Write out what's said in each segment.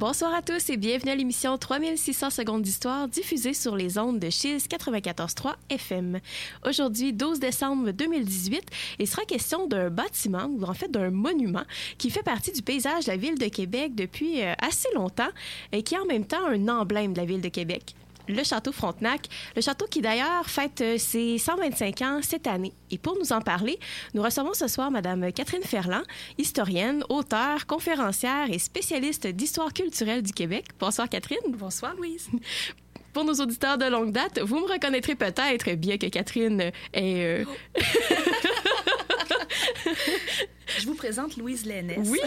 Bonsoir à tous et bienvenue à l'émission 3600 secondes d'histoire diffusée sur les ondes de Chiz 94.3 FM. Aujourd'hui, 12 décembre 2018, il sera question d'un bâtiment, ou en fait d'un monument, qui fait partie du paysage de la ville de Québec depuis euh, assez longtemps et qui est en même temps un emblème de la ville de Québec le château Frontenac. Le château qui d'ailleurs fête euh, ses 125 ans cette année. Et pour nous en parler, nous recevons ce soir Madame Catherine Ferland, historienne, auteure, conférencière et spécialiste d'histoire culturelle du Québec. Bonsoir Catherine. Bonsoir Louise. Pour nos auditeurs de longue date, vous me reconnaîtrez peut-être, bien que Catherine est... Euh, Je vous présente Louise Lénès. Oui.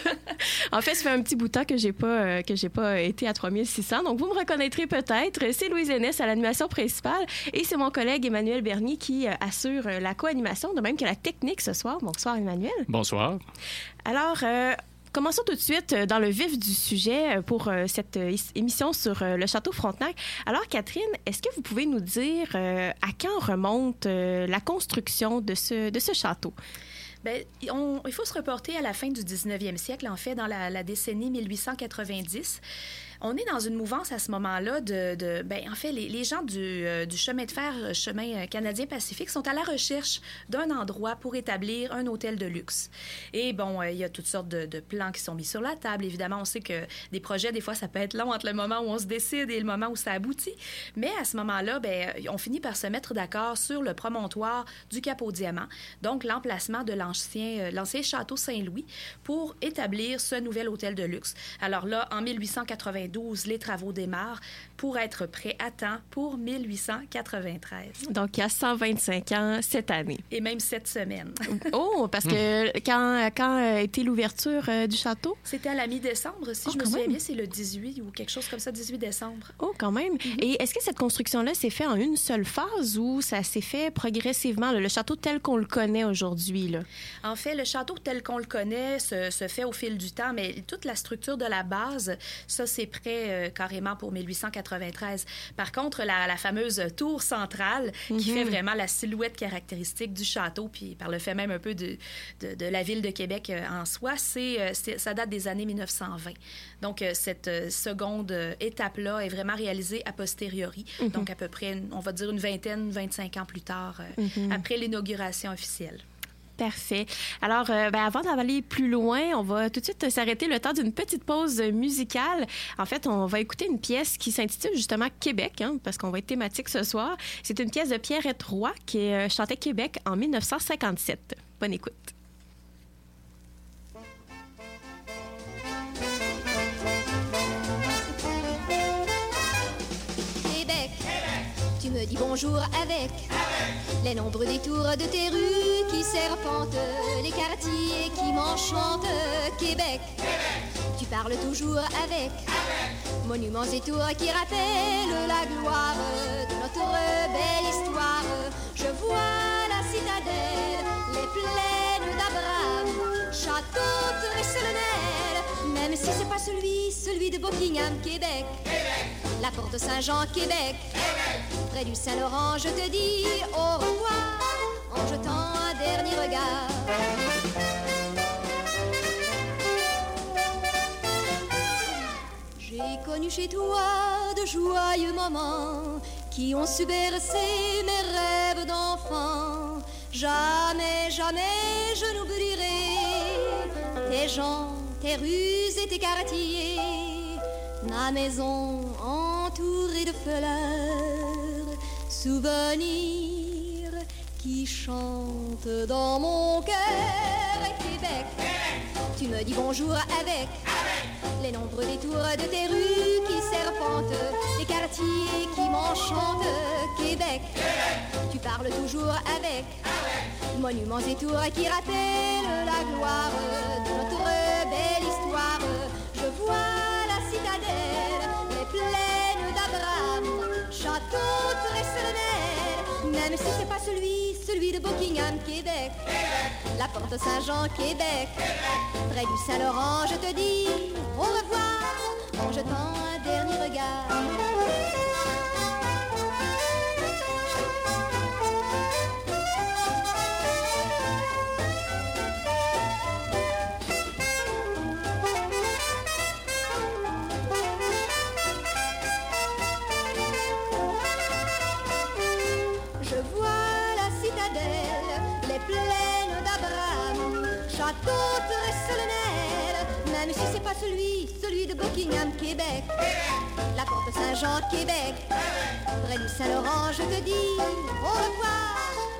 en fait, ça fait un petit bout de temps que j'ai pas euh, que j'ai pas été à 3600. Donc vous me reconnaîtrez peut-être. C'est Louise Lénès à l'animation principale et c'est mon collègue Emmanuel Bernier qui euh, assure euh, la co-animation, de même que la technique ce soir. Bonsoir Emmanuel. Bonsoir. Alors Commençons tout de suite dans le vif du sujet pour cette émission sur le château Frontenac. Alors, Catherine, est-ce que vous pouvez nous dire à quand remonte la construction de ce, de ce château? Bien, il faut se reporter à la fin du 19e siècle, en fait, dans la, la décennie 1890 on est dans une mouvance à ce moment-là de, ben, en fait, les, gens du, euh, du, chemin de fer, euh, chemin euh, canadien-pacifique, sont à la recherche d'un endroit pour établir un hôtel de luxe. Et bon, il y a toutes sortes de, plans qui sont mis sur la table. Évidemment, on sait que des projets, des fois, ça peut être long entre le moment où on se décide et le moment où ça aboutit. Mais à ce moment-là, ben, on finit par se mettre d'accord sur le promontoire du Cap au Diamant, donc l'emplacement de l'ancien, l'ancien château Saint-Louis, pour établir ce nouvel hôtel de luxe. Alors là, en 1880, les travaux démarrent pour être prêts à temps pour 1893. Donc, il y a 125 ans cette année. Et même cette semaine. oh, parce que quand, quand a été l'ouverture euh, du château? C'était à la mi-décembre, si oh, je me souviens bien, c'est le 18 ou quelque chose comme ça, 18 décembre. Oh, quand même. Mm-hmm. Et est-ce que cette construction-là s'est faite en une seule phase ou ça s'est fait progressivement, le château tel qu'on le connaît aujourd'hui? En fait, le château tel qu'on le connaît se, se, fait au fil du temps, mais toute la structure de la base, ça, c'est prêt euh, carrément pour 1893. Par contre, la, la fameuse tour centrale, qui fait mhm. vraiment la silhouette caractéristique du château, puis par le fait même un peu de, de, de la ville de Québec euh, en soi, euh, c'est, ça date des années 1920. Donc, cette seconde étape-là est vraiment réalisée a posteriori, mhm. donc à peu près, on va dire une vingtaine, 25 ans plus tard, mhm. après l'inauguration officielle. Parfait. Alors, euh, ben, avant d'aller plus loin, on va tout de suite s'arrêter le temps d'une petite pause musicale. En fait, on va écouter une pièce qui s'intitule justement Québec, hein, parce qu'on va être thématique ce soir. C'est une pièce de Pierrette Roy qui euh, chantait Québec en 1957. Bonne écoute. Me dis bonjour avec, les nombreux détours de tes rues qui serpentent, les quartiers qui m'enchantent, Québec. Tu parles toujours avec, monuments et tours qui rappellent la gloire de notre belle histoire. Je vois la citadelle, les plaines d'Abraham, château très solennel, même si c'est pas celui, celui de Buckingham, Québec. La porte Saint-Jean, Québec du Saint-Laurent, je te dis au revoir en jetant un dernier regard. J'ai connu chez toi de joyeux moments qui ont su mes rêves d'enfant. Jamais, jamais je n'oublierai tes gens, tes rues et tes quartiers, ma maison entourée de fleurs souvenirs qui chantent dans mon cœur. Québec, tu me dis bonjour avec, les nombreux détours de tes rues qui serpentent, les quartiers qui m'enchantent. Québec, tu parles toujours avec, monuments et tours qui rappellent la gloire de notre belle histoire. Je vois la citadelle, château même si c'est pas celui, celui de Buckingham, Québec. La porte Saint-Jean, Québec. Près du Saint-Laurent, je te dis au revoir en jetant un dernier regard. Buckingham, Québec. La porte Saint-Jean, Québec. Près Saint-Laurent, je te dis au revoir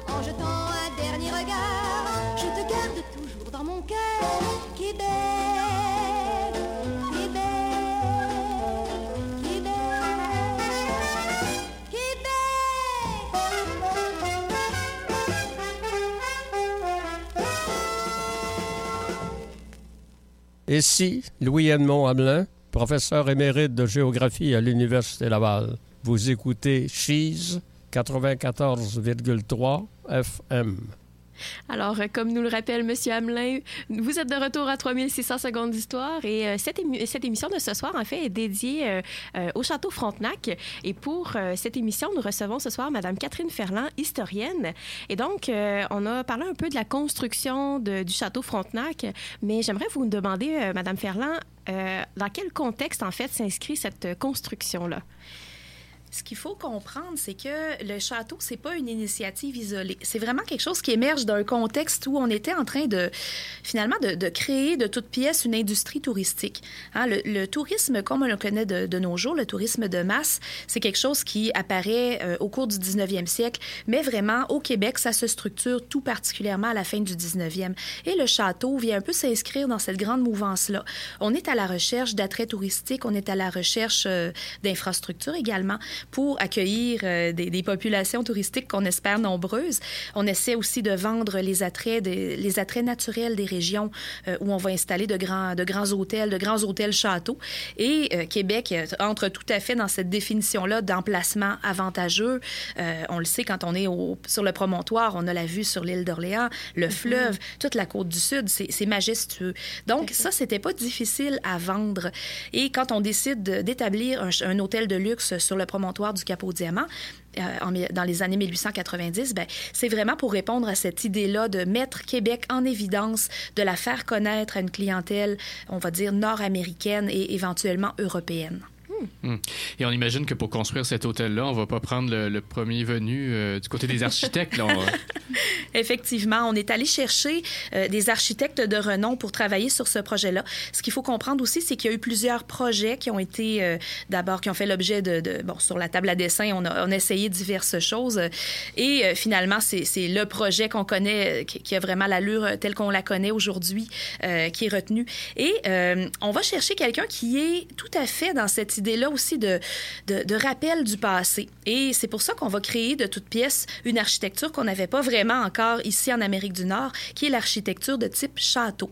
en jetant un dernier regard. Je te garde toujours dans mon cœur. Québec. Ici, Louis-Edmond Hamelin, professeur émérite de géographie à l'Université Laval. Vous écoutez Cheese 94,3 FM. Alors, euh, comme nous le rappelle M. Hamelin, vous êtes de retour à 3600 secondes d'histoire et euh, cette, émi- cette émission de ce soir, en fait, est dédiée euh, au Château Frontenac. Et pour cette émission, nous recevons ce soir Mme Catherine Ferland, historienne. Et donc, on a parlé un peu de la construction du Château Frontenac, mais j'aimerais vous demander, Mme Ferland, dans quel contexte, en fait, s'inscrit cette construction-là? Ce qu'il faut comprendre, c'est que le château, c'est pas une initiative isolée. C'est vraiment quelque chose qui émerge d'un contexte où on était en train de, finalement, de, créer de toutes pièces une industrie touristique. Hein, le, tourisme, comme on le connaît de, de nos jours, le tourisme de masse, c'est quelque chose qui apparaît euh, au cours du 19e siècle, mais vraiment, au Québec, ça se structure tout particulièrement à la fin du 19e. Et le château vient un peu s'inscrire dans cette grande mouvance-là. On est à la recherche d'attraits touristiques, on est à la recherche euh, d'infrastructures également pour accueillir euh, des, des populations touristiques qu'on espère nombreuses. On essaie aussi de vendre les attraits, des- les attraits naturels des régions euh, où on va installer de grands, de grands hôtels, de grands hôtels châteaux. Et euh, Québec entre tout à fait dans cette définition-là d'emplacement avantageux. On le sait quand on est au- sur le promontoire, on a la vue sur l'île d'Orléans, le fleuve, toute la côte du Sud, c'est majestueux. Donc ça, c'était pas difficile à vendre. Et quand on décide de- d'établir un hôtel de luxe sur le promontoire du Cap-au-Diamant, euh, dans les années 1890, ben, c'est vraiment pour répondre à cette idée-là de mettre Québec en évidence, de la faire connaître à une clientèle, on va dire, nord-américaine et éventuellement européenne. Et on imagine que pour construire cet hôtel-là, on va pas prendre le, premier venu euh, du côté des architectes. là. Effectivement, on est allé chercher euh, des architectes de renom pour travailler sur ce projet-là. Ce qu'il faut comprendre aussi, c'est qu'il y a eu plusieurs projets qui ont été euh, d'abord qui ont fait l'objet de, bon sur la table à dessin, on a, on essayé diverses choses et finalement c'est le projet qu'on connaît qui, qui a vraiment l'allure telle qu'on la connaît aujourd'hui qui est retenu et on va chercher quelqu'un qui est tout à fait dans cette idée-là aussi de, de, de rappel du passé et c'est pour ça qu'on va créer de toutes pièces une architecture qu'on n'avait pas vraiment encore ici en Amérique du Nord, qui est l'architecture de type château.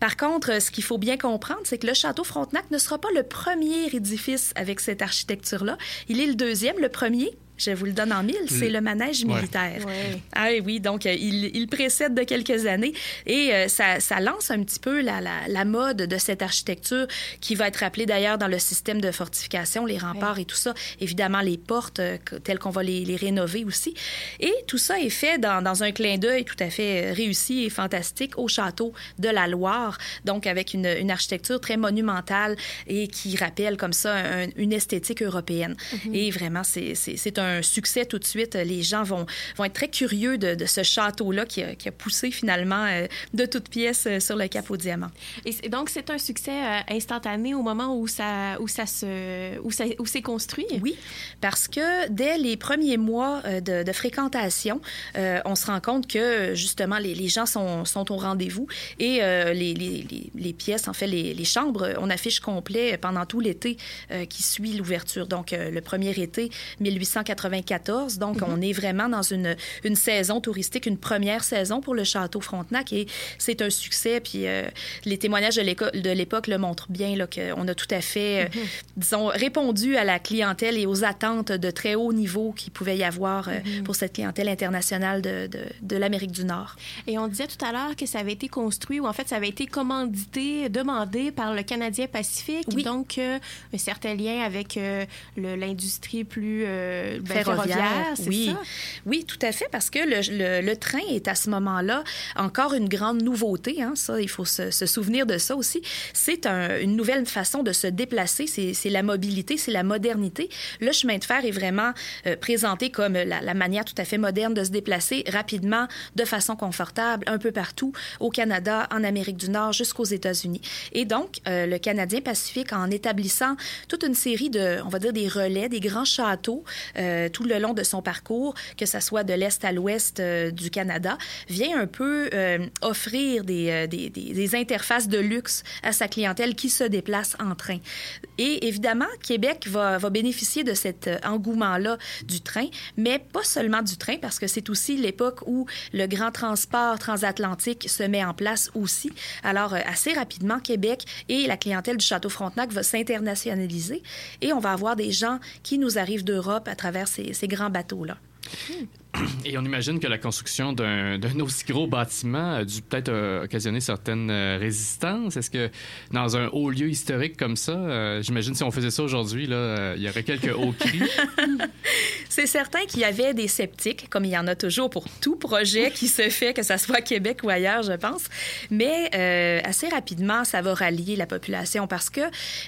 Par contre, ce qu'il faut bien comprendre, c'est que le château Frontenac ne sera pas le premier édifice avec cette architecture-là. Il est le deuxième. Le premier, je vous le donne en mille, c'est le manège militaire. Ouais. Ah oui, oui, donc euh, il, il précède de quelques années et euh, ça, ça lance un petit peu la, la, la mode de cette architecture qui va être rappelée d'ailleurs dans le système de fortification, les remparts et tout ça. Évidemment, les portes euh, telles qu'on va les, les rénover aussi. Et tout ça est fait dans, dans un clin d'œil tout à fait réussi et fantastique au château de la Loire, donc avec une, une architecture très monumentale et qui rappelle comme ça un- une esthétique européenne. Et vraiment, c'est- c'est un succès tout de suite. Les gens vont, vont être très curieux de, de ce château-là qui a, qui a poussé finalement euh, de toutes pièces euh, sur le Cap au Diamant. Et donc, c'est un succès euh, instantané au moment où ça, où ça se, où ça, où c'est construit? Oui, parce que dès les premiers mois de, de fréquentation, euh, on se rend compte que justement les, les gens sont, sont au rendez-vous et euh, les, les- les- pièces, en fait les, les chambres, on affiche complet pendant tout l'été euh, qui suit l'ouverture. Donc le premier été 1894, donc on est vraiment dans une, une saison touristique, une première saison pour le château Frontenac et c'est un succès. Puis euh, les témoignages de l'époque le montrent bien qu'on a tout à fait, euh, disons, répondu à la clientèle et aux attentes de très haut niveau qu'il pouvait y avoir euh, pour cette clientèle internationale de, de, de l'Amérique du Nord. Et on disait tout à l'heure que ça avait été construit ou en fait ça avait été commandité, demandé par le Canadien Pacifique. Oui. Donc un certain lien avec l'industrie plus, Ben, ferroviaire, c'est oui. ça? Oui, tout à fait, parce que le, le- le train est à ce moment-là encore une grande nouveauté. Hein, ça, il faut se, se souvenir de ça aussi. C'est un- une nouvelle façon de se déplacer. C'est c'est la mobilité, c'est la modernité. Le chemin de fer est vraiment euh, présenté comme la, la manière tout à fait moderne de se déplacer rapidement, de façon confortable, un peu partout, au Canada, en Amérique du Nord, jusqu'aux États-Unis. Et donc, euh, le Canadien Pacifique, en établissant toute une série de, on va dire, des relais, des grands châteaux euh, tout le long de son parcours, que ça soit de l'est à l'ouest euh, du Canada, vient un peu euh, offrir des, euh, des, des- interfaces de luxe à sa clientèle qui se déplace en train. Et évidemment, Québec va, va bénéficier de cet euh, engouement-là du train, mais pas seulement du train, parce que c'est aussi l'époque où le grand transport transatlantique se met en place aussi. Alors, euh, assez rapidement, Québec et la clientèle du Château Frontenac va s'internationaliser et on va avoir des gens qui nous arrivent d'Europe à travers ces, grands bateaux-là. Et on imagine que la construction d'un aussi gros bâtiment a dû peut-être euh, occasionner certaines euh, résistances. Est-ce que dans un haut lieu historique comme ça, euh, j'imagine si on faisait ça aujourd'hui, euh, il y aurait quelques hauts cris? C'est certain qu'il y avait des sceptiques, comme il y en a toujours pour tout projet qui se fait, que ça soit à Québec ou ailleurs, je pense. Mais assez rapidement, ça va rallier la population parce que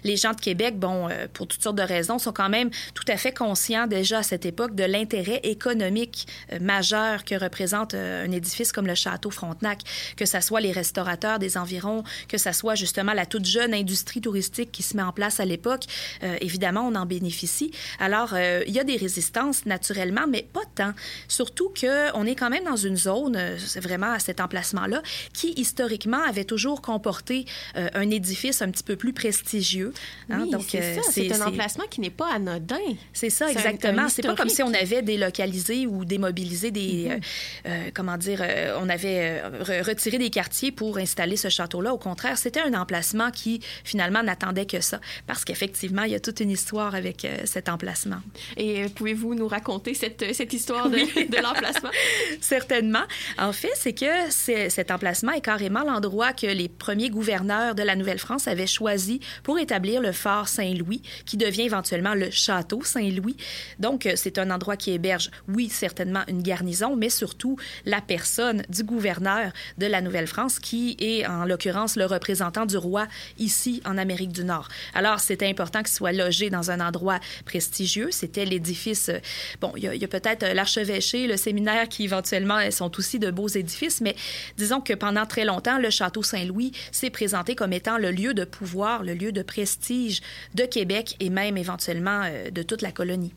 les gens de Québec, bon, pour toutes sortes de raisons, sont quand même tout à fait conscients déjà à cette époque de l'intérêt économique majeur que représente euh, un édifice comme le Château Frontenac, que ça soit les restaurateurs des environs, que ça soit justement la toute jeune industrie touristique qui se met en place à l'époque. Euh, évidemment, on en bénéficie. Alors, euh, il y a des résistances naturellement, mais pas tant. Surtout que on est quand même dans une zone, euh, vraiment à cet emplacement-là, qui historiquement avait toujours comporté euh, un édifice un petit peu plus prestigieux. hein. Oui, c'est ça. C'est un emplacement qui n'est pas anodin. C'est ça, exactement. C'est pas comme si on avait délocalisé ou démobilisé des. Mm-hmm. euh, euh, comment dire, euh, on avait re- retiré des quartiers pour installer ce château-là. Au contraire, c'était un emplacement qui, finalement, n'attendait que ça. Parce qu'effectivement, il y a toute une histoire avec cet emplacement. Et pouvez-vous nous raconter cette, cette histoire de, de l'emplacement? Certainement. En fait, c'est que cet emplacement est carrément l'endroit que les premiers gouverneurs de la Nouvelle-France avaient choisi pour établir le fort Saint-Louis, qui devient éventuellement le château Saint-Louis. Donc, c'est un endroit qui héberge, oui, certainement une garnison, mais surtout la personne du gouverneur de la Nouvelle-France, qui est en l'occurrence le représentant du roi ici en Amérique du Nord. Alors, c'était important qu'il soit logé dans un endroit prestigieux. C'était l'édifice. euh, Bon, il y a, peut-être euh, l'archevêché, le séminaire qui éventuellement euh, sont aussi de beaux édifices, mais disons que pendant très longtemps, le château Saint-Louis s'est présenté comme étant le lieu de pouvoir, le lieu de prestige de Québec et même éventuellement de toute la colonie.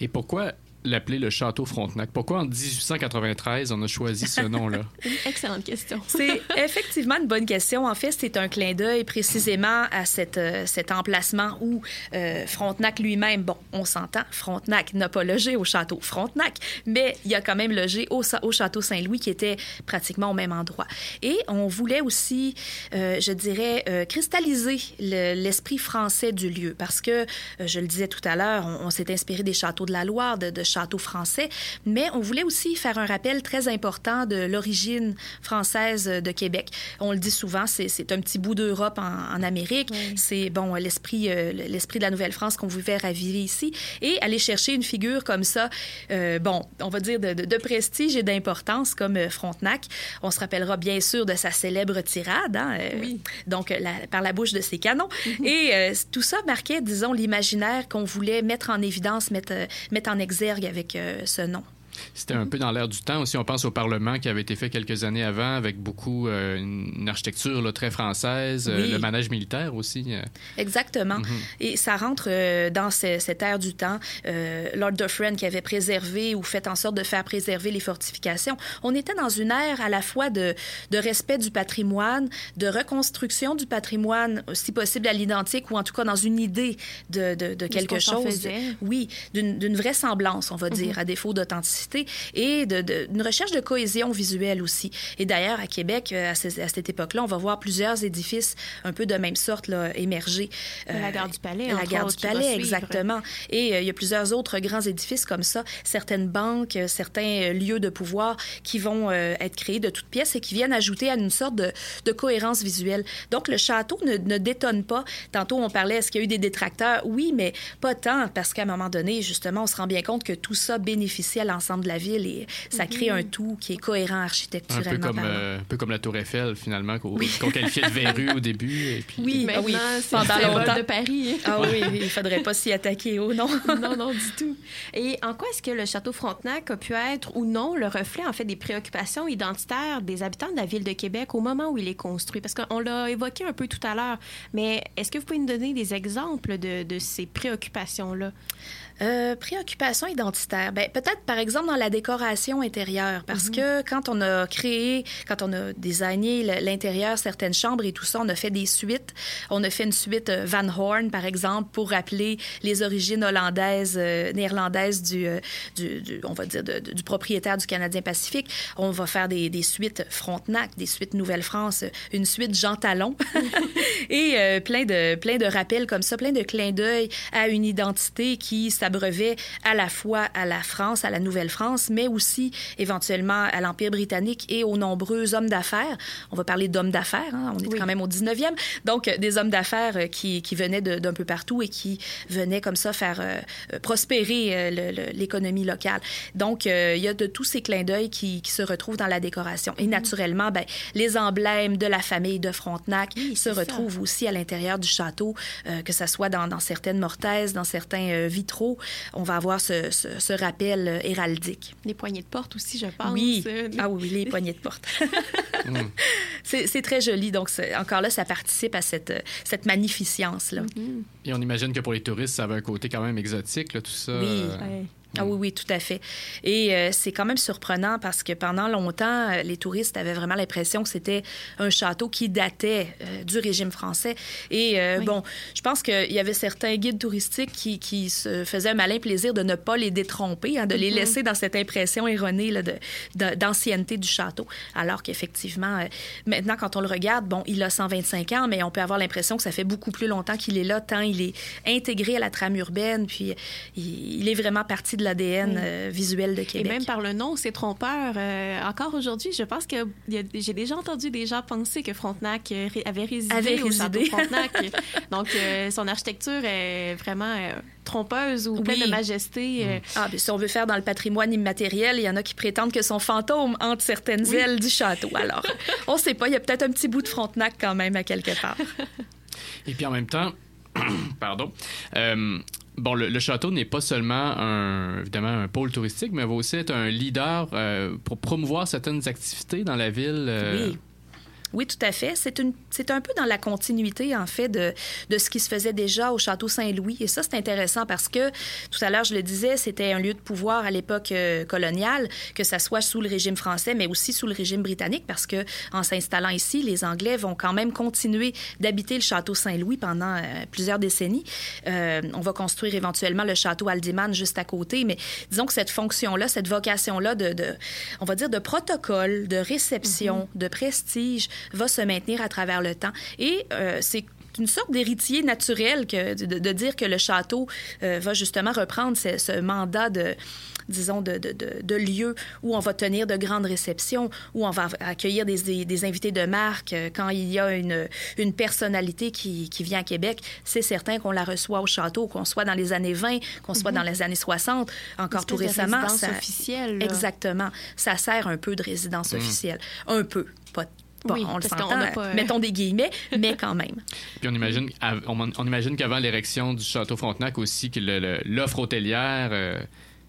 Et pourquoi l'appeler le Château Frontenac? Pourquoi en 1893 on a choisi ce nom-là? Une excellente question. C'est effectivement une bonne question. En fait, c'est un clin d'œil précisément à cette, euh, cet emplacement où euh, Frontenac lui-même, bon, on s'entend, Frontenac n'a pas logé au château Frontenac, mais il a quand même logé au, château Saint-Louis qui était pratiquement au même endroit. Et on voulait aussi, euh, je dirais, euh, cristalliser le- l'esprit français du lieu parce que, euh, je le disais tout à l'heure, on, on s'est inspiré des châteaux de la Loire, de, de châteaux français, mais on voulait aussi faire un rappel très important de l'origine française de Québec. On le dit souvent, c'est un petit bout d'Europe en, en Amérique. C'est bon l'esprit euh, l'esprit de la Nouvelle-France qu'on voulait raviver ici et aller chercher une figure comme ça, euh, bon, on va dire de, de- de prestige et d'importance comme euh, Frontenac. On se rappellera bien sûr de sa célèbre tirade, hein, euh, donc euh, la- par la bouche de ses canons. Et euh, tout ça marquait, disons, l'imaginaire qu'on voulait mettre en évidence, mettre, euh, mettre en exergue avec euh, ce nom. C'était un peu dans l'air du temps aussi. On pense au Parlement qui avait été fait quelques années avant avec beaucoup euh, une architecture là, très française, euh, le manège militaire aussi. euh. Exactement. Et ça rentre euh, dans ce- cette ère du temps. Euh, Lord Dufferin qui avait préservé ou fait en sorte de faire préserver les fortifications. On était dans une ère à la fois de, de respect du patrimoine, de reconstruction du patrimoine, si possible à l'identique ou en tout cas dans une idée de, de, de quelque qu'on s'en chose. faisait. Oui, d'une d'une vraie semblance, on va dire, à défaut d'authenticité. Et de, de, une recherche de cohésion visuelle aussi. Et d'ailleurs, à Québec, à, ce, à cette époque-là, on va voir plusieurs édifices un peu de même sorte là, émerger. la gare du Palais, La gare du Palais, exactement. Et il y a plusieurs autres grands édifices comme ça, certaines banques, certains lieux de pouvoir qui vont être créés de toutes pièces et qui viennent ajouter à une sorte de, de cohérence visuelle. Donc, le château ne, ne détonne pas. Tantôt, on parlait, est-ce qu'il y a eu des détracteurs? Oui, mais pas tant, parce qu'à un moment donné, justement, on se rend bien compte que tout ça bénéficie à l'ensemble de la ville et ça crée un tout qui est cohérent architecturellement. Un peu comme, euh, un peu comme la Tour Eiffel, finalement, qu'on oui. qualifiait de verrue au début. Et puis... Oui, ben oui. pendant longtemps. de Paris. Ah oui, il ne faudrait pas s'y attaquer, oh non. non, non, du tout. Et en quoi est-ce que le château Frontenac a pu être ou non le reflet, en fait, des préoccupations identitaires des habitants de la ville de Québec au moment où il est construit? Parce qu'on l'a évoqué un peu tout à l'heure, mais est-ce que vous pouvez nous donner des exemples de, de ces préoccupations-là? Euh, préoccupation identitaire. Ben, peut-être, par exemple, dans la décoration intérieure, parce mm -hmm. que quand on a créé, quand on a designé l'intérieur, certaines chambres et tout ça, on a fait des suites. On a fait une suite euh, Van Horn, par exemple, pour rappeler les origines hollandaises, euh, néerlandaises du, euh, du, du, on va dire, de, du propriétaire du Canadien Pacifique. On va faire des, des suites Frontenac, des suites Nouvelle-France, une suite Jean Talon, et plein, de, plein de rappels comme ça, plein de clins d'œil à une identité qui s'abrevait à la fois à la France, à la Nouvelle-France, mais aussi éventuellement à l'Empire britannique et aux nombreux hommes d'affaires. On va parler d'hommes d'affaires, hein? on est oui. quand même au 19e. Donc, des hommes d'affaires qui, qui venaient d'un peu partout et qui venaient comme ça faire euh, prospérer euh, l'économie locale. Donc, euh, il y a de tous ces clins d'œil qui, qui, se retrouvent dans la décoration. Et naturellement, ben, les emblèmes de la famille de Frontenac oui, se retrouvent ça. aussi à l'intérieur du château, euh, que ce soit dans, dans, certaines mortaises, dans certains euh, vitraux. On va avoir ce, ce, ce, rappel héraldique. Les poignées de porte aussi, je pense. Oui, ah oui, les poignées de porte. mm. C'est très joli. Donc, encore là, ça participe à cette, cette magnificence-là. Mm -hmm. Et on imagine que pour les touristes, ça avait un côté quand même exotique, là, tout ça. Oui. Ouais. Ah oui, oui, tout à fait. Et euh, c'est quand même surprenant parce que pendant longtemps, euh, les touristes avaient vraiment l'impression que c'était un château qui datait euh, du régime français. Et oui. bon, je pense qu'il y avait certains guides touristiques qui, qui, se faisaient un malin plaisir de ne pas les détromper, hein, de les mm -hmm. laisser dans cette impression erronée d'ancienneté du château. Alors qu'effectivement, maintenant, quand on le regarde, bon, il a 125 ans, mais on peut avoir l'impression que ça fait beaucoup plus longtemps qu'il est là, tant il est intégré à la trame urbaine, puis il, il est vraiment parti de l'ADN oui. euh, visuel de Québec. Et même par le nom, c'est trompeur. Euh, encore aujourd'hui, je pense que j'ai déjà entendu des gens penser que Frontenac euh, avait résidé avait au résidé. château Frontenac. Donc, euh, son architecture est vraiment trompeuse ou pleine oui. de majesté. Mm. Ah, bien, si on veut faire dans le patrimoine immatériel, il y en a qui prétendent que son fantôme hante certaines oui. ailes du château. Alors, on ne sait pas, il y a peut-être un petit bout de Frontenac quand même à quelque part. Et puis en même temps, pardon, euh, bon, le, château n'est pas seulement un, évidemment un pôle touristique, mais va aussi être un leader euh, pour promouvoir certaines activités dans la ville. Euh. Oui, tout à fait. C'est, un peu dans la continuité, en fait, de, de ce qui se faisait déjà au Château Saint-Louis. Et ça, c'est intéressant parce que, tout à l'heure, je le disais, c'était un lieu de pouvoir à l'époque euh, coloniale, que ça soit sous le régime français, mais aussi sous le régime britannique, parce que en s'installant ici, les Anglais vont quand même continuer d'habiter le Château Saint-Louis pendant euh, plusieurs décennies. Euh, on va construire éventuellement le Château Aldiman juste à côté, mais disons que cette fonction-là, cette vocation-là de, de, on va dire, de protocole, de réception, mm -hmm. de prestige, va se maintenir à travers le temps. Et euh, c'est une sorte d'héritier naturel que, de, de, dire que le château euh, va justement reprendre ce, ce mandat de disons, de, de, de, de, lieux où on va tenir de grandes réceptions, où on va accueillir des, des, des invités de marque. Quand il y a une, une personnalité qui, qui vient à Québec, c'est certain qu'on la reçoit au château, qu'on soit dans les années 20, qu'on soit mm -hmm. dans les années 60, encore tout récemment. ça, officielle. Là. Exactement. Ça sert un peu de résidence mmh. officielle. Un peu, pas Bon, oui, on le s'entend, pas, mettons des guillemets, mais quand même. Puis on imagine, on, on imagine qu'avant l'érection du château Frontenac aussi, que l'offre hôtelière euh,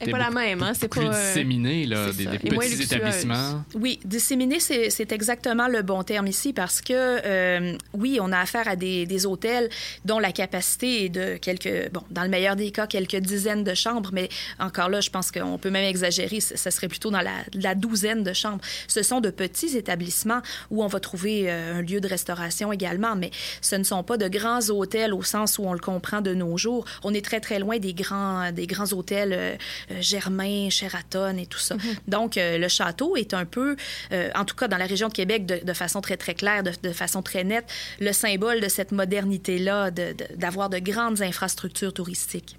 c'est pas la même, hein? C'est plus pas disséminé, là, des, des petits établissements. Oui, disséminé, c'est exactement le bon terme ici parce que, euh, oui, on a affaire à des, des, hôtels dont la capacité est de quelques, bon, dans le meilleur des cas, quelques dizaines de chambres, mais encore là, je pense qu'on peut même exagérer, ça serait plutôt dans la, la, douzaine de chambres. Ce sont de petits établissements où on va trouver euh, un lieu de restauration également, mais ce ne sont pas de grands hôtels au sens où on le comprend de nos jours. On est très, très loin des grands, des grands hôtels. Euh, Germain, Sheraton et tout ça. Donc, le château est un peu, en tout cas dans la région de Québec, de, façon très, très claire, de, de, façon très nette, le symbole de cette modernité-là, d'avoir de, grandes infrastructures touristiques.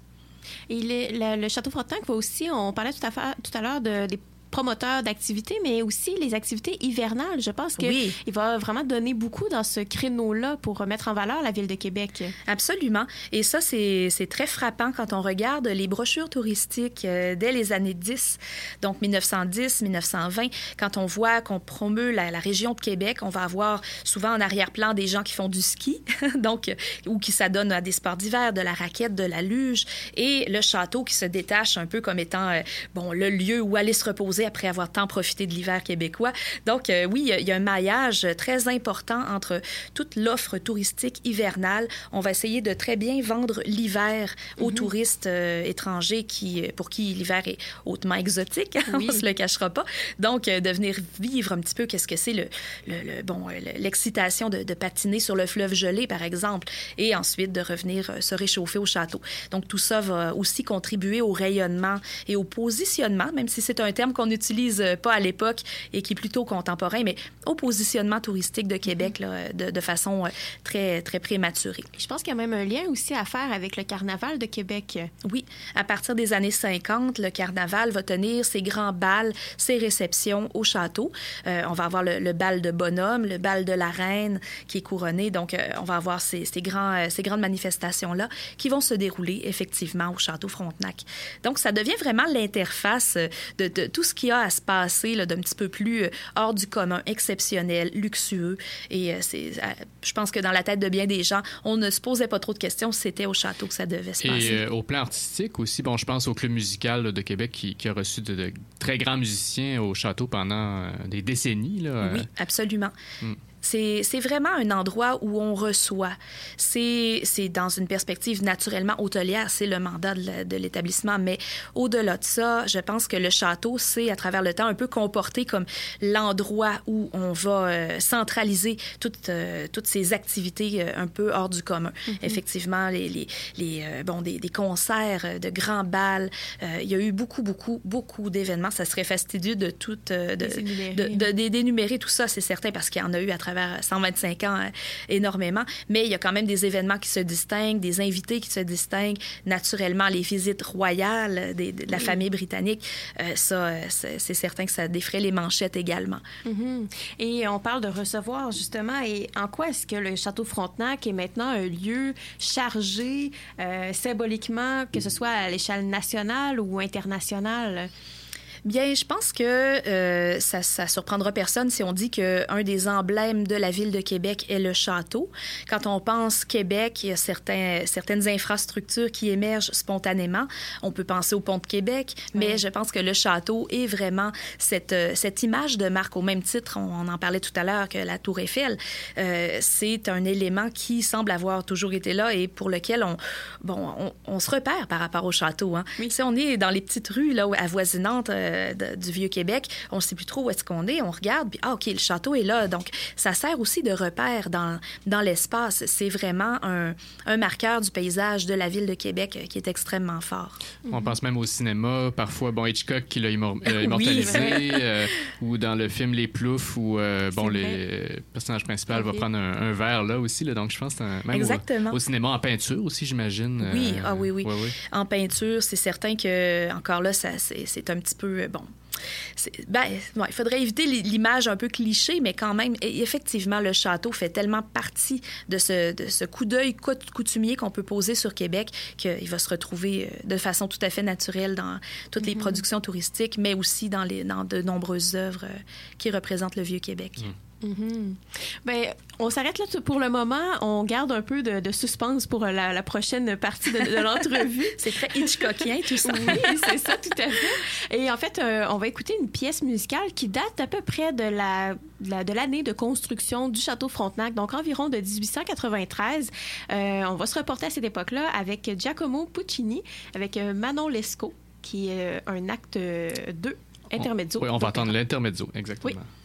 Et le, Château Frontenac va aussi, on parlait tout à, tout à l'heure de, des promoteur d'activités, mais aussi les activités hivernales. Je pense qu'il va vraiment donner beaucoup dans ce créneau-là pour mettre en valeur la ville de Québec. Absolument. Et ça, c'est très frappant quand on regarde les brochures touristiques euh, dès les années 10, donc 1910, 1920. Quand on voit qu'on promeut la, région de Québec, on va avoir souvent en arrière-plan des gens qui font du ski, donc ou qui s'adonnent à des sports d'hiver, de la raquette, de la luge, et le château qui se détache un peu comme étant euh, bon le lieu où aller se reposer après avoir tant profité de l'hiver québécois. Donc, euh, oui, il y, a un maillage très important entre toute l'offre touristique hivernale. On va essayer de très bien vendre l'hiver aux mhm. touristes euh, étrangers qui, pour qui l'hiver est hautement exotique, on ne se le cachera pas. Donc, euh, de venir vivre un petit peu qu'est-ce que c'est le, le, bon l'excitation de, de, patiner sur le fleuve gelé, par exemple, et ensuite de revenir se réchauffer au château. Donc, tout ça va aussi contribuer au rayonnement et au positionnement, même si c'est un terme qu'on n'utilise euh, pas à l'époque et qui est plutôt contemporain, mais au positionnement touristique de Québec là, de, de, façon euh, très, très prématurée. Je pense qu'il y a même un lien aussi à faire avec le carnaval de Québec. Oui, à partir des années 50, le carnaval va tenir ses grands bals, ses réceptions au château. Euh, on va avoir le, bal de bonhomme, le bal de la reine qui est couronné. Donc, on va avoir ces, ces, grands, ces grandes manifestations-là qui vont se dérouler effectivement au château Frontenac. Donc, ça devient vraiment l'interface de, de, tout ce qui a à se passer d'un petit peu plus euh, hors du commun, exceptionnel, luxueux. Et euh, c'est, euh, je pense que dans la tête de bien des gens, on ne se posait pas trop de questions. C'était au château que ça devait se passer. Et au plan artistique aussi, bon, je pense au club musical de Québec qui, a reçu de, très grands musiciens au château pendant des décennies. Là. Oui, absolument. Hmm. C'est vraiment un endroit où on reçoit. C'est dans une perspective naturellement hôtelière, c'est le mandat de l'établissement, mais au-delà de ça, je pense que le château s'est, à travers le temps, un peu comporté comme l'endroit où on va euh, centraliser toutes, euh, toutes ces activités euh, un peu hors du commun. Mm-hmm. Effectivement, les, les, les bon, des, des, concerts, de grands bals, il y a eu beaucoup, beaucoup, beaucoup d'événements. Ça serait fastidieux de tout, de, d'énumérer tout ça, c'est certain, parce qu'il y en a eu à travers 125 ans euh, énormément, mais il y a quand même des événements qui se distinguent, des invités qui se distinguent. Naturellement, les visites royales de la famille britannique, euh, ça, euh, c'est certain que ça défrait les manchettes également. Mm-hmm. Et on parle de recevoir, justement, et en quoi est-ce que le Château Frontenac est maintenant un lieu chargé symboliquement, que ce soit à l'échelle nationale ou internationale? Bien, je pense que euh, ça, ça surprendra personne si on dit qu'un des emblèmes de la ville de Québec est le château. Quand on pense Québec, il y a certains, certaines infrastructures qui émergent spontanément. On peut penser au pont de Québec, mais je pense que le château est vraiment cette, euh, cette image de marque au même titre. On, en parlait tout à l'heure que la Tour Eiffel. Euh, c'est un élément qui semble avoir toujours été là et pour lequel on, bon, on, on se repère par rapport au château. Hein. Oui. Si on est dans les petites rues là, avoisinantes, euh, du Vieux-Québec, on ne sait plus trop où est-ce qu'on est. On regarde, puis ah, OK, le château est là. Donc, ça sert aussi de repère dans, dans l'espace. C'est vraiment un, un, marqueur du paysage de la ville de Québec euh, qui est extrêmement fort. On pense même au cinéma. Parfois, bon, Hitchcock qui l'a euh, immortalisé, ou dans le film Les Ploufs, où bon, le personnage principal va prendre un, verre là aussi. Là, donc, je pense que même Exactement. Au, cinéma, en peinture aussi, j'imagine. Oui, ah oui, oui. En peinture, c'est certain que, encore là, c'est un petit peu bon. Ben, il faudrait éviter l'image un peu cliché, mais quand même, effectivement, le château fait tellement partie de ce, de ce coup d'œil coutumier qu'on peut poser sur Québec qu'il va se retrouver euh, de façon tout à fait naturelle dans toutes les mm-hmm. productions touristiques, mais aussi dans, les, dans de nombreuses œuvres euh, qui représentent le vieux Québec. Mm. Mm ben, on s'arrête là pour le moment. On garde un peu de, suspense pour la, prochaine partie de, l'entrevue. c'est très Hitchcockien, tout ça. Oui, c'est ça, tout à fait. Et en fait, euh, on va écouter une pièce musicale qui date à peu près de la de l'année de construction du château Frontenac, donc environ de 1893. Euh, on va se reporter à cette époque-là avec Giacomo Puccini, avec euh, Manon Lescaut, qui est un acte 2 intermezzo. Oui, on va entendre l'intermezzo, exactement. Oui.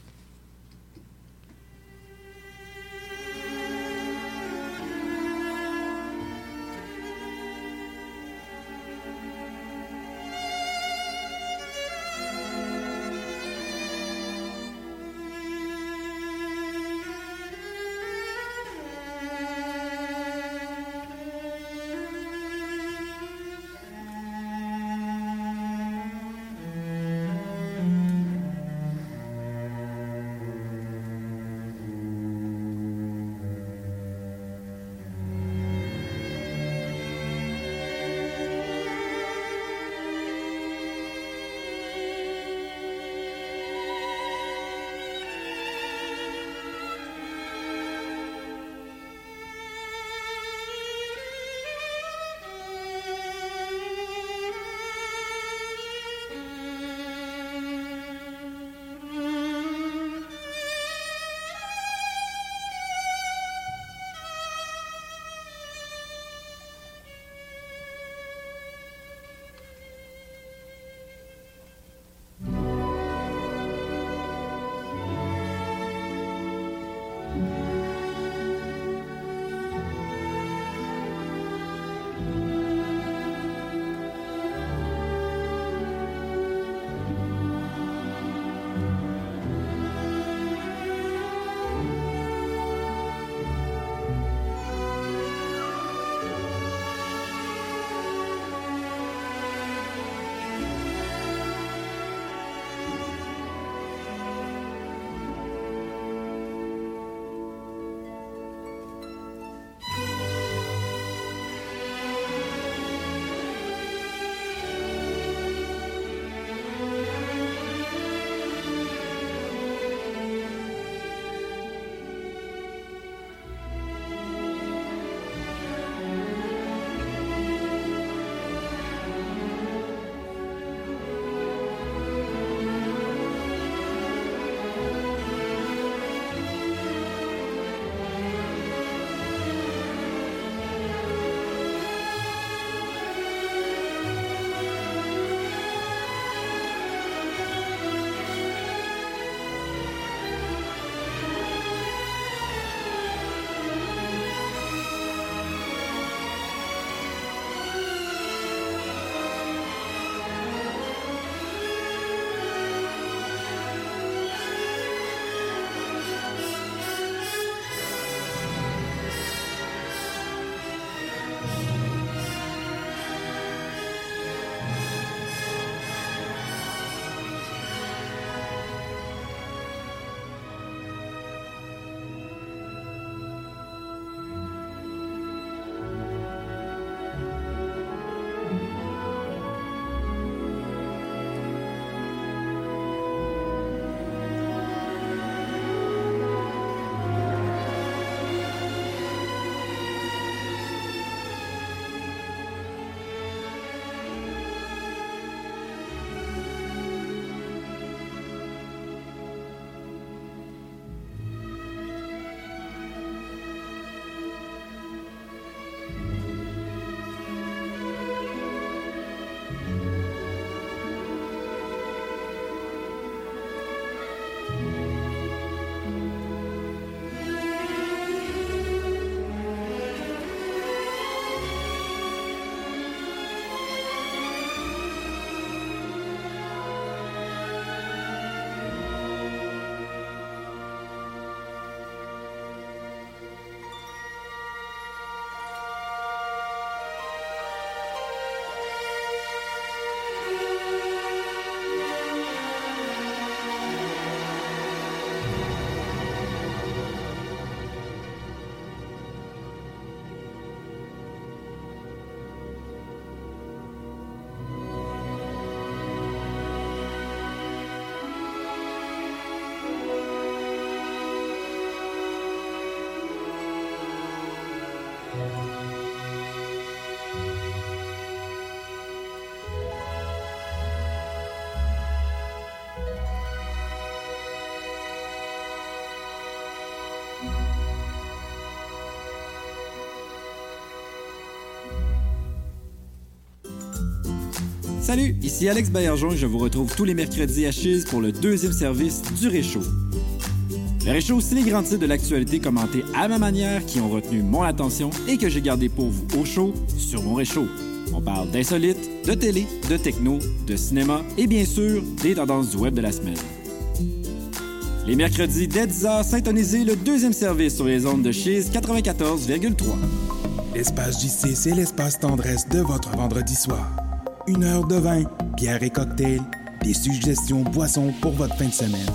Salut, ici Alex Baillargeon et je vous retrouve tous les mercredis à Chiz pour le deuxième service du Réchaud. Le Réchaud, c'est les grands titres de l'actualité commentés à ma manière qui ont retenu mon attention et que j'ai gardé pour vous au chaud sur mon Réchaud. On parle d'insolites, de télé, de techno, de cinéma et bien sûr des tendances du web de la semaine. Les mercredis dès 10h, syntonisez le deuxième service sur les ondes de Chiz 94,3. L'espace JC, c'est l'espace tendresse de votre vendredi soir. Une heure de vin, bière et cocktail, des suggestions boissons pour votre fin de semaine.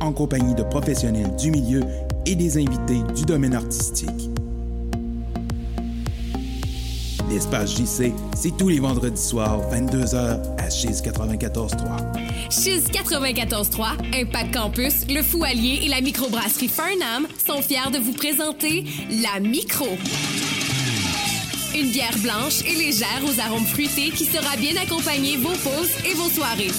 En compagnie de professionnels du milieu et des invités du domaine artistique. L'espace JC, c'est tous les vendredis soirs, 22h à Chiz 94.3. Chiz 94.3, Impact Campus, le Fou Allier et la microbrasserie Farnham sont fiers de vous présenter la Micro. Une bière blanche et légère aux arômes fruités qui sera bien accompagner vos pauses et vos soirées.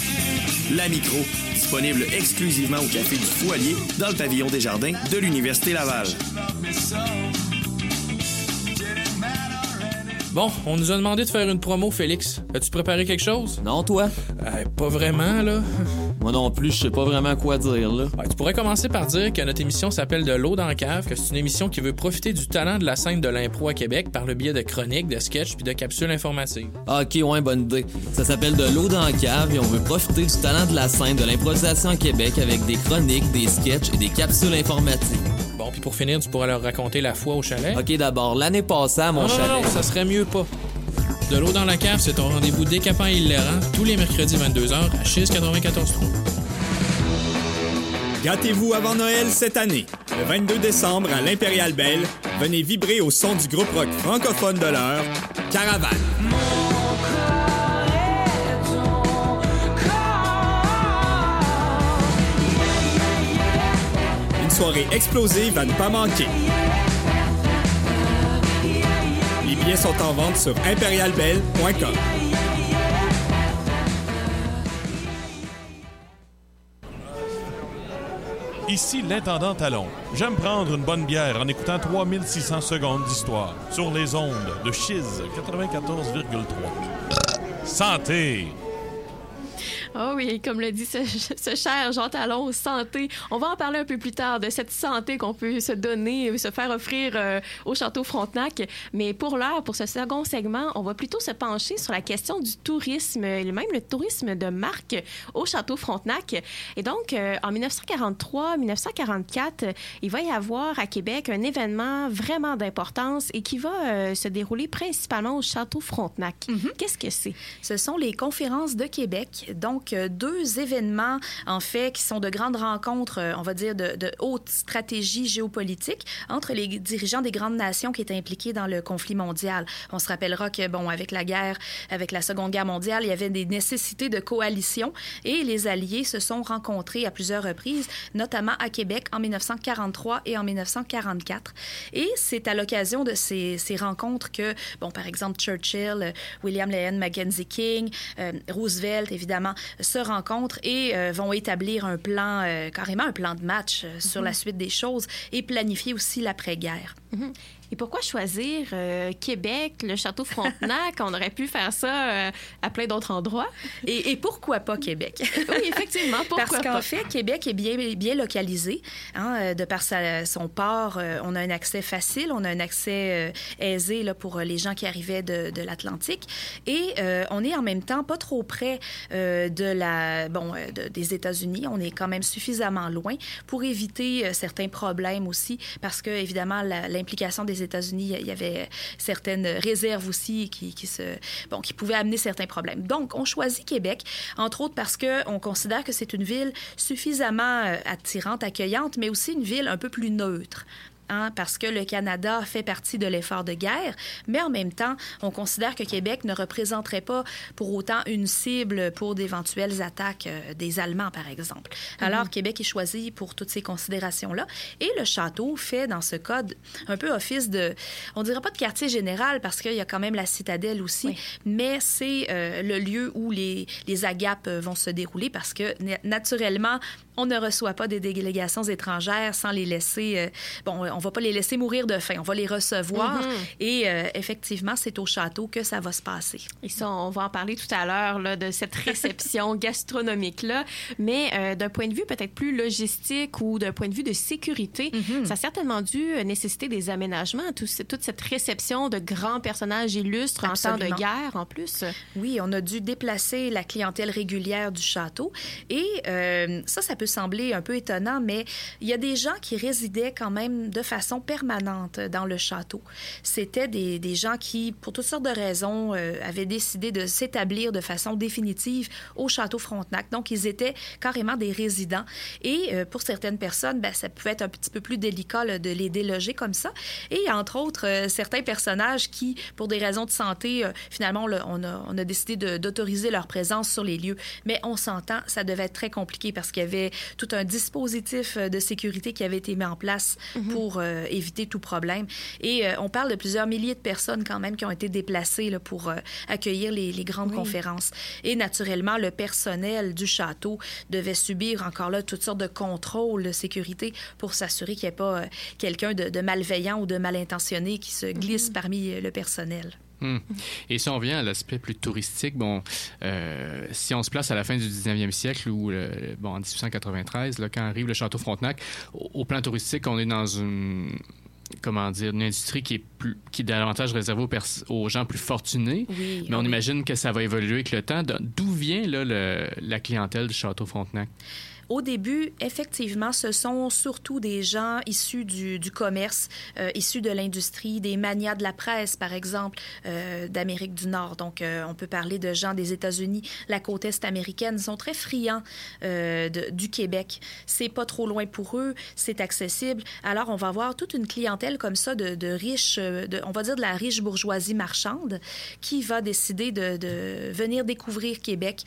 La Micro, disponible exclusivement au Café du Allier dans le pavillon des Jardins de l'Université Laval. Bon, on nous a demandé de faire une promo, Félix. As-tu préparé quelque chose? Non, toi? Euh, pas vraiment, là. Moi non plus, je sais pas vraiment quoi dire, là. Ouais, tu pourrais commencer par dire que notre émission s'appelle De l'eau dans la cave, que c'est une émission qui veut profiter du talent de la scène de l'impro à Québec par le biais de chroniques, de sketchs puis de capsules informatives. Ah, ok, ouais, bonne idée. Ça s'appelle De l'eau dans la cave et on veut profiter du talent de la scène de l'improvisation à Québec avec des chroniques, des sketchs et des capsules informatives. Bon, puis pour finir, tu pourras leur raconter la foi au chalet. Ok, d'abord, l'année passée à mon non, chalet. Non, non, ça serait mieux pas. De l'eau dans la cave, c'est ton rendez-vous décapant et hilarant tous les mercredis 22h à Chiz 94.3. Gâtez-vous avant Noël cette année. Le 22 décembre à l'Impérial Belle, venez vibrer au son du groupe rock francophone de l'heure, Caravane. Une soirée explosive à ne pas manquer. Sont en vente sur impérialbelle.com. Ici l'intendant Talon. J'aime prendre une bonne bière en écoutant 3600 secondes d'histoire sur les ondes de Chiz 94,3. Santé! Oh oui, comme le dit ce, ce, cher Jean Talon, santé. On va en parler un peu plus tard de cette santé qu'on peut se donner, se faire offrir euh, au Château Frontenac. Mais pour l'heure, pour ce second segment, on va plutôt se pencher sur la question du tourisme, et même le tourisme de marque au Château Frontenac. Et donc, euh, en 1943-1944, il va y avoir à Québec un événement vraiment d'importance et qui va euh, se dérouler principalement au Château Frontenac. Mm -hmm. Qu'est-ce que c'est? Ce sont les conférences de Québec. Donc, deux événements, en fait, qui sont de grandes rencontres, on va dire, de, de, haute stratégie géopolitique entre les dirigeants des grandes nations qui étaient impliqués dans le conflit mondial. On se rappellera que, bon, avec la guerre, avec la Seconde Guerre mondiale, il y avait des nécessités de coalition et les Alliés se sont rencontrés à plusieurs reprises, notamment à Québec en 1943 et en 1944. Et c'est à l'occasion de ces, ces, rencontres que, bon, par exemple, Churchill, William Lyon Mackenzie King, euh, Roosevelt, évidemment, se rencontrent et euh, vont établir un plan, euh, carrément un plan de match euh, sur mm -hmm. la suite des choses et planifier aussi l'après-guerre. Mm -hmm. Et pourquoi choisir euh, Québec, le château Frontenac? On aurait pu faire ça euh, à plein d'autres endroits. Et, et, pourquoi pas Québec? oui, effectivement, pourquoi Parce qu'en fait, Québec est bien, bien localisé. Hein, de par sa, son port, euh, on a un accès facile, on a un accès aisé là, pour les gens qui arrivaient de, de l'Atlantique. Et on est en même temps pas trop près de la, bon, de, des États-Unis. On est quand même suffisamment loin pour éviter certains problèmes aussi, parce que, évidemment, l'implication des États-Unis, il y avait certaines réserves aussi qui, se, bon, qui pouvaient amener certains problèmes. Donc, on choisit Québec, entre autres parce qu'on considère que c'est une ville suffisamment attirante, accueillante, mais aussi une ville un peu plus neutre. Hein, parce que le Canada fait partie de l'effort de guerre, mais en même temps, on considère que Québec ne représenterait pas pour autant une cible pour d'éventuelles attaques euh, des Allemands, par exemple. Alors, mm -hmm. Québec est choisi pour toutes ces considérations-là. Et le château fait, dans ce cas, un peu office de, on dirait pas de quartier général, parce qu'il y a quand même la citadelle aussi, oui. mais c'est euh, le lieu où les, les agapes vont se dérouler, parce que naturellement, On ne reçoit pas des délégations étrangères sans les laisser. euh, bon, on va pas les laisser mourir de faim. On va les recevoir. Mhm. Et euh, effectivement, c'est au château que ça va se passer. Et ça, on va en parler tout à l'heure de cette réception gastronomique-là. Mais euh, d'un point de vue peut-être plus logistique ou d'un point de vue de sécurité, Mhm. ça a certainement dû nécessiter des aménagements, tout toute cette réception de grands personnages illustres en temps de guerre en plus. Oui, on a dû déplacer la clientèle régulière du château. Et ça, ça peut sembler un peu étonnant, mais il y a des gens qui résidaient quand même de façon permanente dans le château. C'était des, des gens qui, pour toutes sortes de raisons, euh, avaient décidé de s'établir de façon définitive au château Frontenac. Donc, ils étaient carrément des résidents. Et euh, pour certaines personnes, ben, ça pouvait être un petit peu plus délicat de les déloger comme ça. Et entre autres, euh, certains personnages qui, pour des raisons de santé, finalement, on, a, on a décidé d'autoriser leur présence sur les lieux. Mais on s'entend, ça devait être très compliqué parce qu'il y avait tout un dispositif euh, de sécurité qui avait été mis en place pour euh, éviter tout problème. Et euh, on parle de plusieurs milliers de personnes quand même qui ont été déplacées là, pour euh, accueillir les, les grandes Oui. conférences. Et naturellement, le personnel du château devait subir encore là toutes sortes de contrôles de sécurité pour s'assurer qu'il n'y ait pas quelqu'un de, de malveillant ou de mal intentionné qui se glisse parmi euh, le personnel. Hmm. Et si on vient à l'aspect plus touristique, bon, euh, si on se place à la fin du 19e siècle ou bon, en 1893, là, quand arrive le château Frontenac, au, au plan touristique, on est dans une comment dire, une industrie qui est, plus, qui est davantage réservée aux, gens plus fortunés. Oui, Mais on oui. imagine que ça va évoluer avec le temps. D'où vient là, le- la clientèle du château Frontenac? Au début, effectivement, ce sont surtout des gens issus du, commerce, euh, issus de l'industrie, des manias de la presse, par exemple, euh, d'Amérique du Nord. Donc, euh, on peut parler de gens des États-Unis, la côte est américaine, sont très friands du Québec. C'est pas trop loin pour eux, c'est accessible. Alors, on va avoir toute une clientèle comme ça de, riches, on va dire de la riche bourgeoisie marchande, qui va décider de, venir découvrir Québec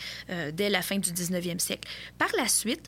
dès la fin du 19e siècle. Par la suite,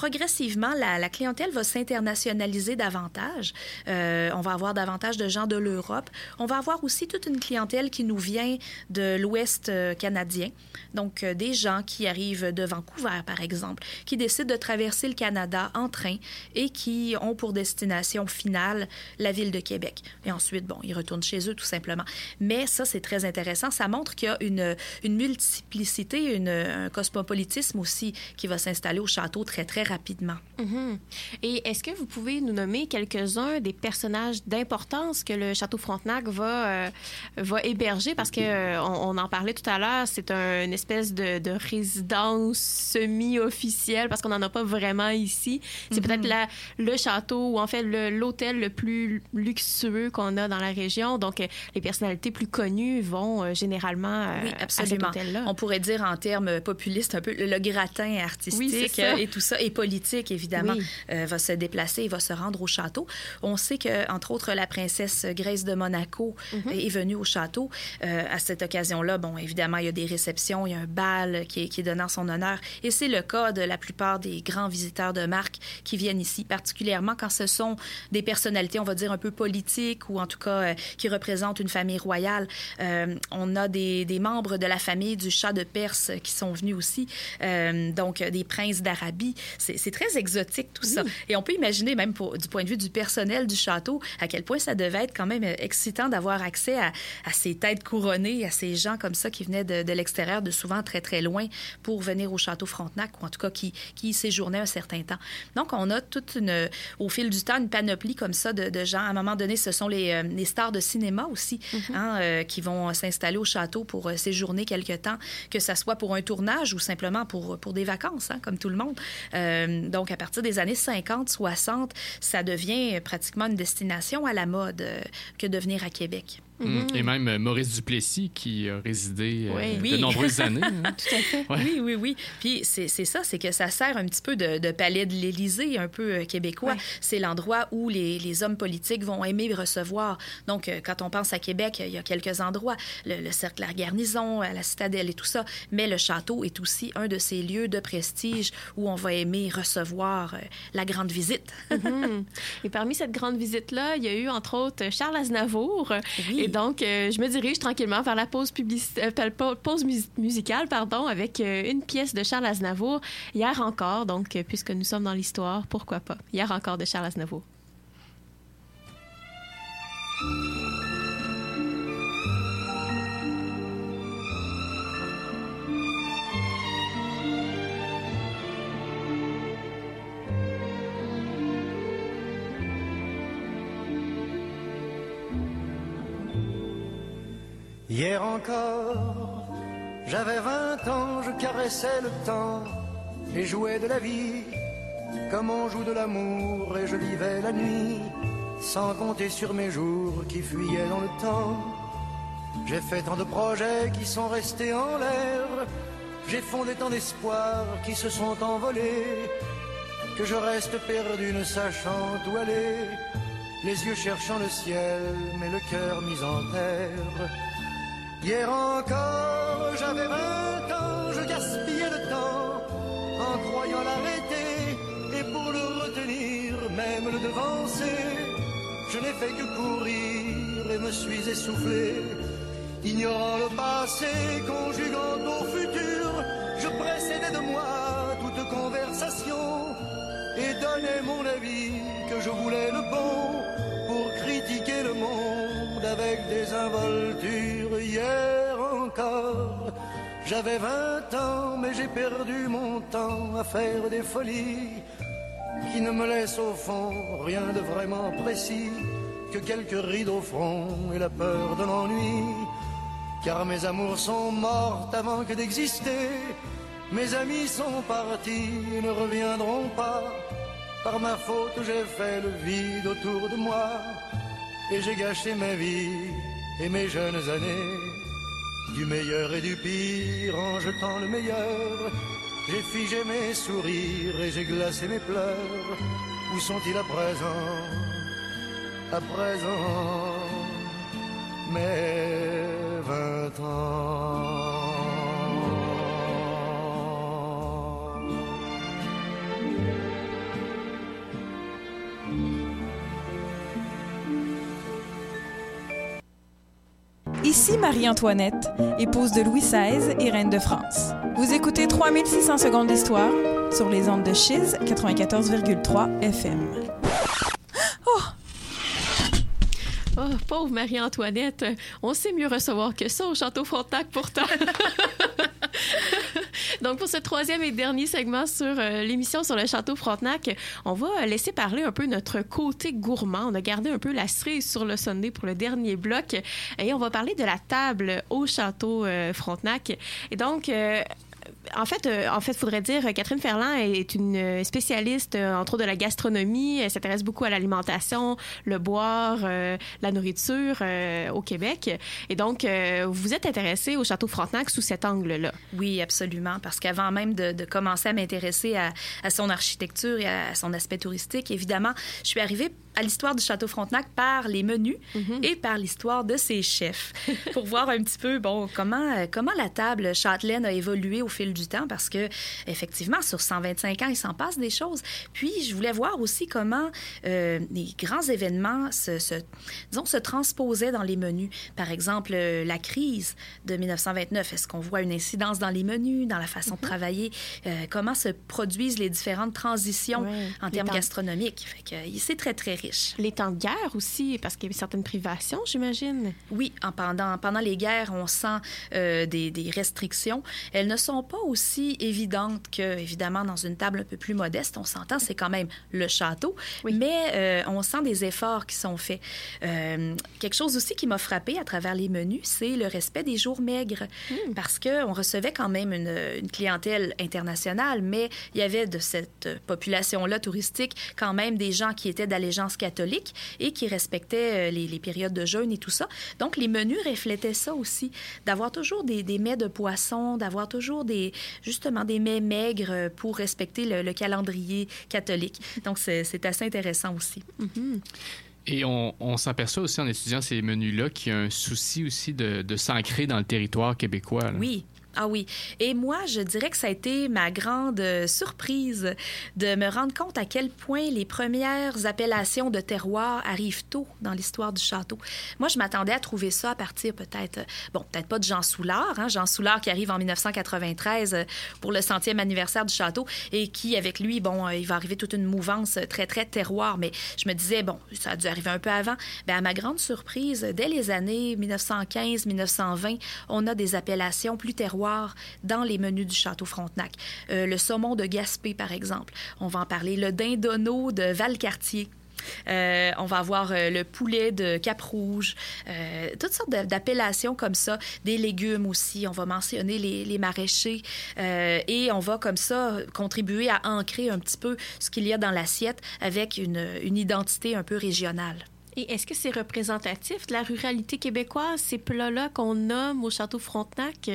progressivement, la, clientèle va s'internationaliser davantage. Euh, on va avoir davantage de gens de l'Europe. On va avoir aussi toute une clientèle qui nous vient de l'Ouest euh, canadien. Donc, euh, des gens qui arrivent de Vancouver, par exemple, qui décident de traverser le Canada en train et qui ont pour destination finale la ville de Québec. Et ensuite, bon, ils retournent chez eux tout simplement. Mais ça, c'est très intéressant. Ça montre qu'il y a une, multiplicité, un cosmopolitisme aussi qui va s'installer au château très, très rapidement. Mhm. Et est-ce que vous pouvez nous nommer quelques-uns des personnages d'importance que le Château Frontenac va, euh, va héberger? Parce que euh, on, en parlait tout à l'heure, c'est un- une espèce de, de résidence semi-officielle parce qu'on n'en a pas vraiment ici. C'est Mhm. peut-être la- le château ou en fait l'hôtel le plus luxueux qu'on a dans la région. Donc, euh, les personnalités plus connues vont euh, généralement à cet hôtel-là. On pourrait dire en termes populistes un peu le, le gratin artistique Oui, et tout ça, et politique évidemment, Oui. euh, va se déplacer et va se rendre au château. On sait que entre autres la princesse Grace de Monaco Mhm. est venue au château Euh, à cette occasion-là. Bon, évidemment, il y a des réceptions, il y a un bal qui est, qui est donné en son honneur, et c'est le cas de la plupart des grands visiteurs de marque qui viennent ici, particulièrement quand ce sont des personnalités, on va dire un peu politiques ou en tout cas euh, qui représentent une famille royale. On a des, des membres de la famille du Shah de Perse qui sont venus aussi, donc des princes d'Arabie. C'est très exotique tout ça. Et on peut imaginer même pour, du point de vue du personnel du château à quel point ça devait être quand même euh, excitant d'avoir accès à, à ces têtes couronnées, à ces gens comme ça qui venaient de, de l'extérieur, de souvent très très loin pour venir au château Frontenac ou en tout cas qui, qui y séjournaient un certain temps. Donc on a toute une, au fil du temps une panoplie comme ça de, de gens. À un moment donné, ce sont les, euh, les stars de cinéma aussi hein, euh, qui vont s'installer au château pour séjourner quelque temps, que ça soit pour un tournage ou simplement pour, pour des vacances, hein, comme tout le monde. Euh, donc à partir des années 50, 60, ça devient pratiquement une destination à la mode euh, que de venir à Québec. Hmm. Et même euh, Maurice Duplessis qui a résidé euh, Oui. de Oui. nombreuses années. hein. Tout à fait. Ouais. Oui, oui, oui. Puis c'est c'est ça, c'est que ça sert un petit peu de, de palais de l'Élysée, un peu euh, québécois. C'est l'endroit où les, les hommes politiques vont aimer recevoir. Donc, quand on pense à Québec, il y a quelques endroits, le, le cercle à la garnison, à la citadelle et tout ça. Mais le château est aussi un de ces lieux de prestige où on va aimer recevoir la grande visite. Mhm. Et parmi cette grande visite-là, il y a eu entre autres Charles Aznavour. Oui. Et donc, euh, je me dirige tranquillement vers la pause, euh, musicale pardon, avec euh, une pièce de Charles Aznavour, Hier encore. Donc, puisque nous sommes dans l'histoire, pourquoi pas? Hier encore de Charles Aznavour. Hier encore, j'avais vingt ans, je caressais le temps et jouais de la vie comme on joue de l'amour et je vivais la nuit sans compter sur mes jours qui fuyaient dans le temps. J'ai fait tant de projets qui sont restés en l'air, j'ai fondé tant d'espoirs qui se sont envolés que je reste perdu ne sachant où aller, les yeux cherchant le ciel mais le cœur mis en terre. Hier encore, j'avais vingt ans, je gaspillais le temps en croyant l'arrêter et pour le retenir, même le devancer. Je n'ai fait que courir et me suis essoufflé. Ignorant le passé, conjuguant au futur, je précédais de moi toute conversation et donnais mon avis que je voulais le bon pour critiquer le monde avec des involtures. Hier encore, j'avais vingt ans, mais j'ai perdu mon temps à faire des folies qui ne me laissent au fond rien de vraiment précis que quelques rides au front et la peur de l'ennui. Car mes amours sont mortes avant que d'exister. Mes amis sont partis et ne reviendront pas. Par ma faute, j'ai fait le vide autour de moi. Et j'ai gâché ma vie et mes jeunes années. Du meilleur et du pire en jetant le meilleur. J'ai figé mes sourires et j'ai glacé mes pleurs. Où sont-ils à présent? À présent, mes vingt ans. Ici Marie-Antoinette, épouse de Louis XVI et reine de France. Vous écoutez 3600 secondes d'histoire sur les ondes de Chiz 94,3 FM. Oh, pauvre Marie-Antoinette, on sait mieux recevoir que ça au Château Frontenac pourtant. Donc, pour ce troisième et dernier segment sur euh, l'émission sur le Château Frontenac, on va laisser parler un peu notre côté gourmand. On a gardé un peu la cerise sur le Sunday pour le dernier bloc et on va parler de la table au Château euh, Frontenac. Et donc, euh, en fait, euh, en fait, faudrait dire, euh, Catherine Ferland est une euh, spécialiste, euh, entre autres, de la gastronomie. Elle s'intéresse beaucoup à l'alimentation, le boire, euh, la nourriture au Québec. Et donc, vous êtes intéressée au Château Frontenac sous cet angle-là. Oui, absolument. Parce qu'avant même de, commencer à m'intéresser à son architecture et à son aspect touristique, évidemment, je suis arrivée à l'histoire du Château Frontenac par les menus et par l'histoire de ses chefs. Pour voir un petit peu bon comment euh, comment la table châtelaine a évolué au fil du temps parce que effectivement sur 125 ans il s'en passe des choses. Puis je voulais voir aussi comment euh, les grands événements se, se disons se transposaient dans les menus. Par exemple euh, la crise de 1929 est-ce qu'on voit une incidence dans les menus dans la façon de travailler? Euh, comment se produisent les différentes transitions en termes gastronomiques? Fait que c'est très très Les temps de guerre aussi, parce qu'il y a certaines privations, j'imagine. Oui, en pendant, pendant les guerres, on sent euh, des, des restrictions. Elles ne sont pas aussi évidentes que, évidemment, dans une table un peu plus modeste. On s'entend, c'est quand même le château, mais euh, on sent des efforts qui sont faits. Euh, quelque chose aussi qui m'a frappé à travers les menus, c'est le respect des jours maigres, parce que on recevait quand même une, une clientèle internationale, mais il y avait de cette population-là touristique quand même des gens qui étaient d'allégeance catholique et qui respectaient euh, les, les périodes de jeûne et tout ça. Donc, les menus reflétaient ça aussi, d'avoir toujours des, des mets de poisson, d'avoir toujours des, justement des mets maigres pour respecter le, le calendrier catholique. Donc, c'est assez intéressant aussi. Et on, on s'aperçoit aussi en étudiant ces menus-là qu'il y a un souci aussi de, de s'ancrer dans le territoire québécois. là. Oui, Ah oui. Et moi, je dirais que ça a été ma grande euh, surprise de me rendre compte à quel point les premières appellations de terroir arrivent tôt dans l'histoire du château. Moi, je m'attendais à trouver ça à partir peut-être, euh, bon, peut-être pas de Jean Soulard, hein, Jean Soulard qui arrive en 1993 euh, pour le centième anniversaire du château et qui, avec lui, bon, il va arriver toute une mouvance très, très terroir. Mais je me disais, bon, ça a dû arriver un peu avant. Bien, à ma grande surprise, dès les années 1915-1920, on a des appellations plus dans les menus du Château Frontenac. Euh, le saumon de Gaspé, par exemple. On va en parler. Le dindonneau de Valcartier. Euh, on va avoir euh, le poulet de Cap-Rouge, toutes sortes d'appellations comme ça, des légumes aussi. On va mentionner les, maraîchers et on va comme ça contribuer à ancrer un petit peu ce qu'il y a dans l'assiette avec une identité un peu régionale. Et est-ce que c'est représentatif de la ruralité québécoise, ces plats-là qu'on nomme au Château Frontenac?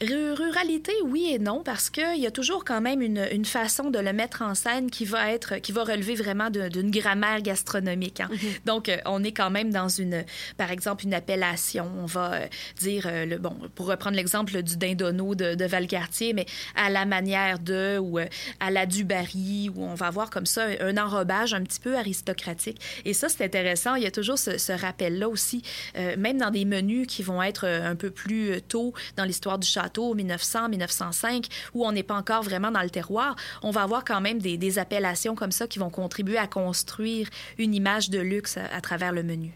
Ruralité, oui et non, parce qu'il y a toujours quand même une, une, façon de le mettre en scène qui va être, qui va relever vraiment d'une grammaire gastronomique. Hein. Mm-hmm. Donc, euh, on est quand même dans une, par exemple, une appellation. On va euh, dire, euh, le, bon, pour reprendre l'exemple du dindonneau de, de, Valcartier, mais à la manière de, ou à la du Barry, où on va avoir comme ça un enrobage un petit peu aristocratique. Et ça, c'est intéressant il y a toujours ce, rappel-là aussi, euh, même dans des menus qui vont être euh, un peu plus euh, tôt dans l'histoire du château, 1900, 1905, où on n'est pas encore vraiment dans le terroir, on va avoir quand même des, appellations comme ça qui vont contribuer à construire une image de luxe à, travers le menu.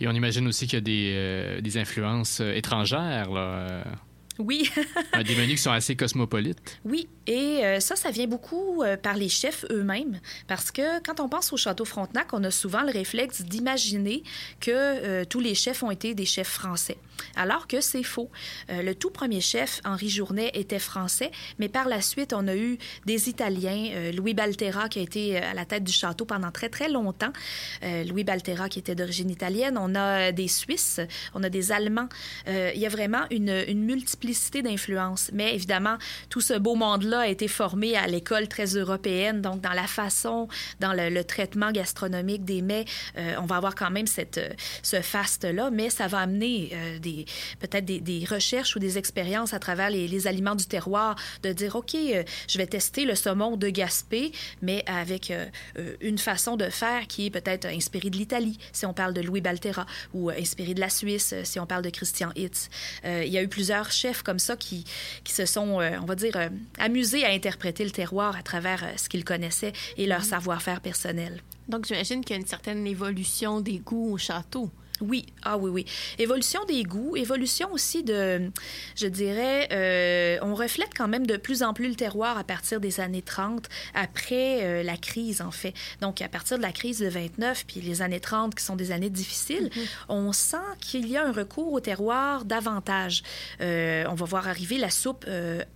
Et on imagine aussi qu'il y a des, des influences étrangères. Là. Oui. des menus qui sont assez cosmopolites. Oui, et euh, ça, ça vient beaucoup euh, par les chefs eux-mêmes, parce que quand on pense au Château Frontenac, on a souvent le réflexe d'imaginer que euh, tous les chefs ont été des chefs français, alors que c'est faux. le tout premier chef, Henri Journet, était français, mais par la suite, on a eu des Italiens, Louis Baltera, qui a été à la tête du château pendant très, très longtemps, Louis Baltera, qui était d'origine italienne, on a des Suisses, on a des Allemands. il y a vraiment une, une multiplicité. Mais évidemment, tout ce beau monde-là a été formé à l'école très européenne, donc dans la façon, dans le, traitement gastronomique des mets, euh, on va avoir quand même cette, euh, ce faste-là, mais ça va amener euh, des, peut-être des, recherches ou des expériences à travers les, aliments du terroir, de dire, OK, je vais tester le saumon de Gaspé, mais avec une façon de faire qui est peut-être inspirée de l'Italie, si on parle de Louis Baltera, ou inspirée de la Suisse, si on parle de Christian Hitz. il y a eu plusieurs chefs comme ça qui, qui se sont, euh, on va dire, euh, amusés à interpréter le terroir à travers euh, ce qu'ils connaissaient et leur mhm. savoir-faire personnel. Donc, j'imagine qu'il y a une certaine évolution des goûts au château. Oui, ah oui, oui. Évolution des goûts, évolution aussi de, je dirais, euh, on reflète quand même de plus en plus le terroir à partir des années 30, après euh, la crise, en fait. Donc, à partir de la crise de 29, puis les années 30, qui sont des années difficiles, mm-hmm. on sent qu'il y a un recours au terroir davantage. Euh, on va voir arriver la soupe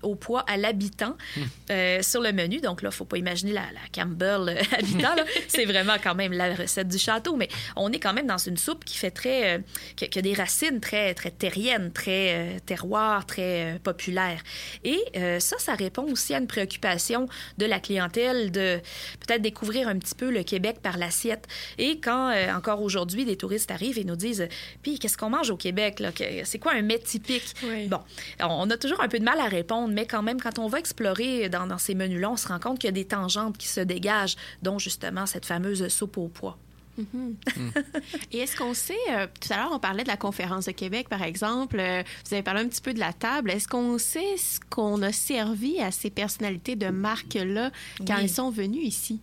au poids à l'habitant mm. sur le menu. Donc là, il ne faut pas imaginer la, la Campbell habitant, C'est vraiment quand même la recette du château, mais on est quand même dans une soupe qui fait très, euh, qui, a des racines très, très terriennes, très euh, terroir, très euh, populaire. Et ça, ça répond aussi à une préoccupation de la clientèle de peut-être découvrir un petit peu le Québec par l'assiette. Et quand, encore aujourd'hui, des touristes arrivent et nous disent, puis qu'est-ce qu'on mange au Québec? C'est quoi un mets typique? Bon, on a toujours un peu de mal à répondre, mais quand même, quand on va explorer dans, dans ces menus-là, on se rend compte qu'il y a des tangentes qui se dégagent, dont justement cette fameuse soupe au pois. Mm-hmm. Mm. Et est-ce qu'on sait, euh, tout à l'heure, on parlait de la conférence de Québec, par exemple, euh, vous avez parlé un petit peu de la table. Est-ce qu'on sait ce qu'on a servi à ces personnalités de marque-là quand elles sont venues ici?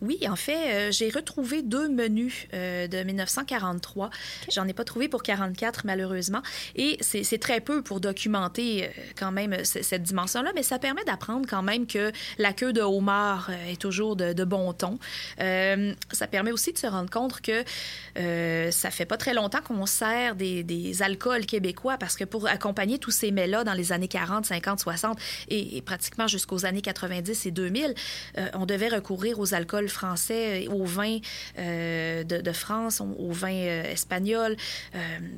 Oui, en fait, euh, j'ai retrouvé deux menus de 1943. J'en ai pas trouvé pour 44, malheureusement. Et c'est très peu pour documenter quand même cette dimension-là, mais ça permet d'apprendre quand même que la queue de homard est toujours de, de bon ton. ça permet aussi de se rendre compte que euh, ça fait pas très longtemps qu'on sert des, alcools québécois parce que pour accompagner tous ces mets-là dans les années 40, 50, 60 et, pratiquement jusqu'aux années 90 et 2000, euh, on devait recourir aux alcools français, aux vins euh, de, France, aux vins espagnols.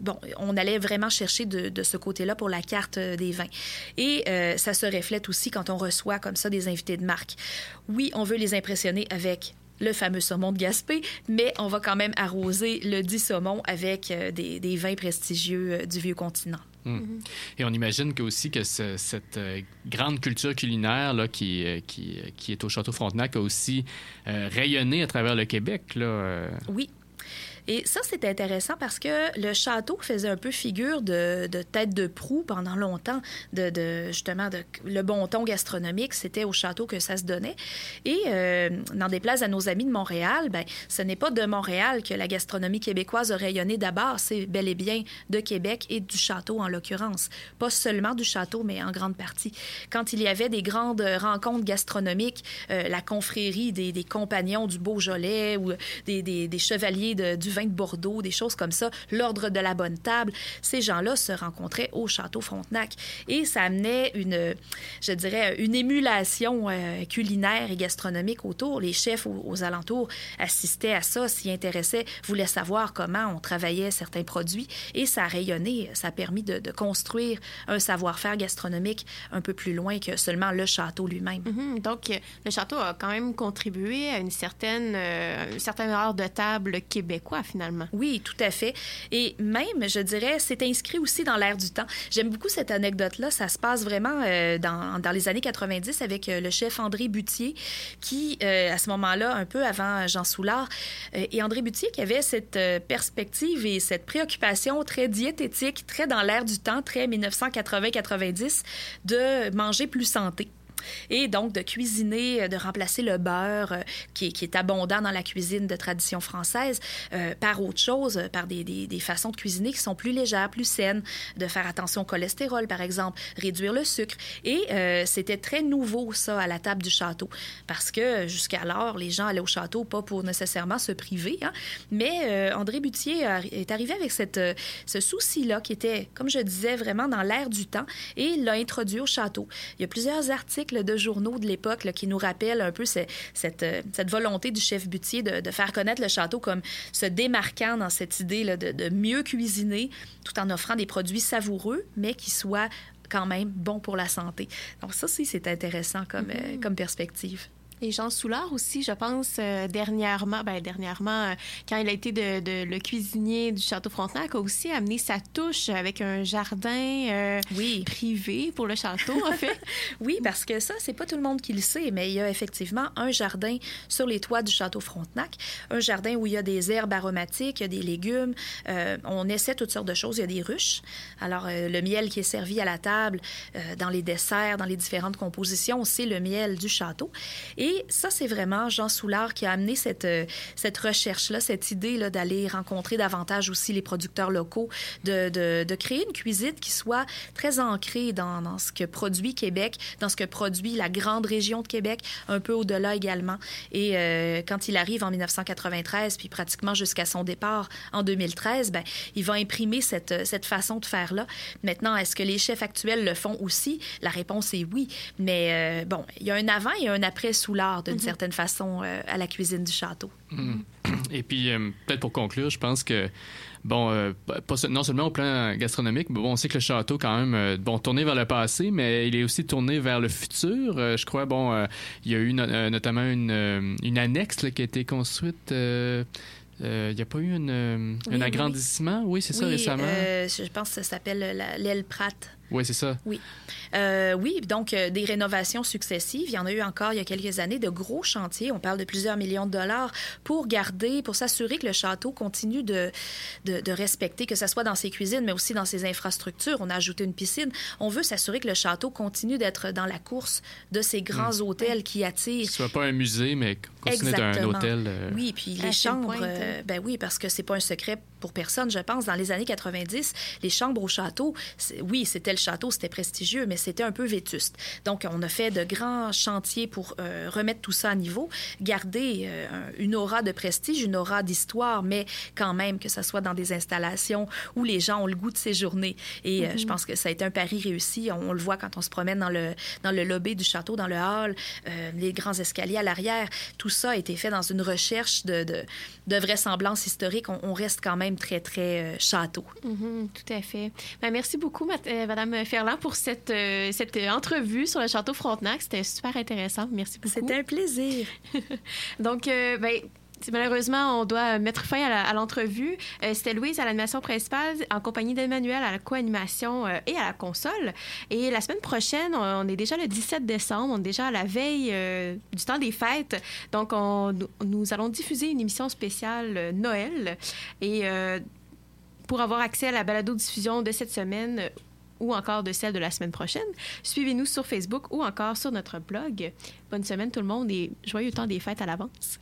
bon, on allait vraiment chercher de, de ce côté-là pour la carte des vins. Et ça se reflète aussi quand on reçoit comme ça des invités de marque. Oui, on veut les impressionner avec le fameux saumon de Gaspé, mais on va quand même arroser le dit saumon avec euh, des, des vins prestigieux euh, du vieux continent. Mm. Et on imagine que aussi que ce- cette euh, grande culture culinaire là, qui, euh, qui, qui est au Château Frontenac a aussi euh, rayonné à travers le Québec. Là, euh. Oui. Et ça, c'est intéressant parce que le château faisait un peu figure de, tête de proue pendant longtemps, de, justement, de, le bon ton gastronomique, c'était au château que ça se donnait. Et euh, n'en déplaise à nos amis de Montréal, ben, ce n'est pas de Montréal que la gastronomie québécoise a rayonné d'abord, c'est bel et bien de Québec et du château en l'occurrence. Pas seulement du château, mais en grande partie. Quand il y avait des grandes rencontres gastronomiques, euh, la confrérie des, des compagnons du Beaujolais ou des, des- des chevaliers du vin de Bordeaux, des choses comme ça, l'ordre de la bonne table, ces gens-là se rencontraient au château Frontenac. Et ça amenait une, je dirais, une émulation culinaire et gastronomique autour. Les chefs aux, alentours assistaient à ça, s'y intéressaient, voulaient savoir comment on travaillait certains produits. Et ça a rayonné, ça a permis de, construire un savoir-faire gastronomique un peu plus loin que seulement le château lui-même. Donc, le château a quand même contribué à une certaine, euh, une de table québécois, Oui, tout à fait. Et même, je dirais, c'est inscrit aussi dans l'air du temps. J'aime beaucoup cette anecdote-là. Ça se passe vraiment euh, dans, dans les années 90 avec euh, le chef André Butier, qui, euh, à ce moment-là, un peu avant Jean Soulard, et André Butier qui avait cette perspective et cette préoccupation très diététique, très dans l'air du temps, très 1980-90, de manger plus santé. Et donc, de cuisiner, euh, de remplacer le beurre euh, qui, est, qui est abondant dans la cuisine de tradition française euh, par autre chose, par des, façons de cuisiner qui sont plus légères, plus saines, de faire attention au cholestérol, par exemple, réduire le sucre. Et c'était très nouveau, ça, à la table du château. Parce que jusqu'alors, les gens allaient au château pas pour nécessairement se priver, hein, mais André Butier est arrivé avec cette, ce souci-là qui était, comme je disais, vraiment dans l'air du temps et l'a introduit au château. Il y a plusieurs articles de journaux de l'époque qui nous rappellent un peu cette, euh, cette volonté du chef Butier de, de faire connaître le château comme se démarquant dans cette idée là, de, de mieux cuisiner tout en offrant des produits savoureux, mais qui soient quand même bons pour la santé. Donc ça aussi, c'est intéressant comme, euh, comme perspective. Et Jean Soulard aussi, je pense, euh, dernièrement, ben, dernièrement, euh, quand il a été de, de- le cuisinier du Château Frontenac, a aussi amené sa touche avec un jardin euh, privé pour le château, en fait. Oui, parce que ça, c'est pas tout le monde qui le sait, mais il y a effectivement un jardin sur les toits du château Frontenac, un jardin où il y a des herbes aromatiques, il y a des légumes, on essaie toutes sortes de choses, il y a des ruches. Alors, le miel qui est servi à la table, dans les desserts, dans les différentes compositions, c'est le miel du château. Et ça, c'est vraiment Jean Soulard qui a amené cette, euh, cette recherche-là, cette idée là, d'aller rencontrer davantage aussi les producteurs locaux, de, de, créer une cuisine qui soit très ancrée dans, ce que produit Québec, dans ce que produit la grande région de Québec, un peu au-delà également. Et euh, quand il arrive en 1993, puis pratiquement jusqu'à son départ en 2013, ben, il va imprimer cette, cette façon de faire-là. Maintenant, est-ce que les chefs actuels le font aussi? La réponse est oui. Mais euh, bon, il y a un avant et un après Soulard, d'une certaine façon, euh, à la cuisine du château. Mm. Et puis, euh, peut-être pour conclure, je pense que, bon, euh, pas, non seulement au plan gastronomique, mais bon, on sait que le château, quand même, euh, bon, tourné vers le passé, mais il est aussi tourné vers le futur. Euh, je crois, bon, euh, il y a eu no- euh, notamment une, euh, une annexe là, qui a été construite. euh, euh, il n'y a pas eu une, Oui, un agrandissement? Oui, c'est ça, Oui, récemment. euh, je pense que ça s'appelle la- l'aile Pratt. Oui, c'est ça. Oui. Euh, oui, donc euh, des rénovations successives. Il y en a eu encore il y a quelques années de gros chantiers. On parle de plusieurs millions de dollars pour garder, pour s'assurer que le château continue de, de, de respecter, que ce soit dans ses cuisines, mais aussi dans ses infrastructures. On a ajouté une piscine. On veut s'assurer que le château continue d'être dans la course de ces grands Mm. hôtels qui attirent Que ce soit pas un musée, mais continue d'être un hôtel. euh, Oui, puis les chambres, euh, ben oui, parce que c'est pas un secret pour personne, je pense. Dans les années 90, les chambres au château, oui, c'était le château, c'était prestigieux, mais c'était un peu vétuste. Donc, on a fait de grands chantiers pour euh, remettre tout ça à niveau, garder euh, un- une aura de prestige, une aura d'histoire, mais quand même que ça soit dans des installations où les gens ont le goût de séjourner. Et euh, Mhm. je pense que ça a été un pari réussi. On, on le voit quand on se promène dans le, dans le lobby du château, dans le hall, les grands escaliers à l'arrière. Tout ça a été fait dans une recherche de, de, de vraisemblance historique. On, on reste quand même même très, très euh, château. Mhm, tout à fait. Ben, merci beaucoup, euh, Madame Ferland, pour cette, euh, cette entrevue sur le château Frontenac. C'était super intéressant. Merci beaucoup. C'était un plaisir. Donc, ben, malheureusement, on doit mettre fin à l'entrevue. Euh, C'était Louise à l'animation principale, en compagnie d'Emmanuel à la co-animation euh, et à la console. Et la semaine prochaine, on, est déjà le 17 décembre, on est déjà à la veille euh, du temps des fêtes. Donc, on- nous- allons diffuser une émission spéciale Noël. Et pour avoir accès à la balado-diffusion de cette semaine ou encore de celle de la semaine prochaine, suivez-nous sur Facebook ou encore sur notre blog. Bonne semaine tout le monde et joyeux temps des fêtes à l'avance.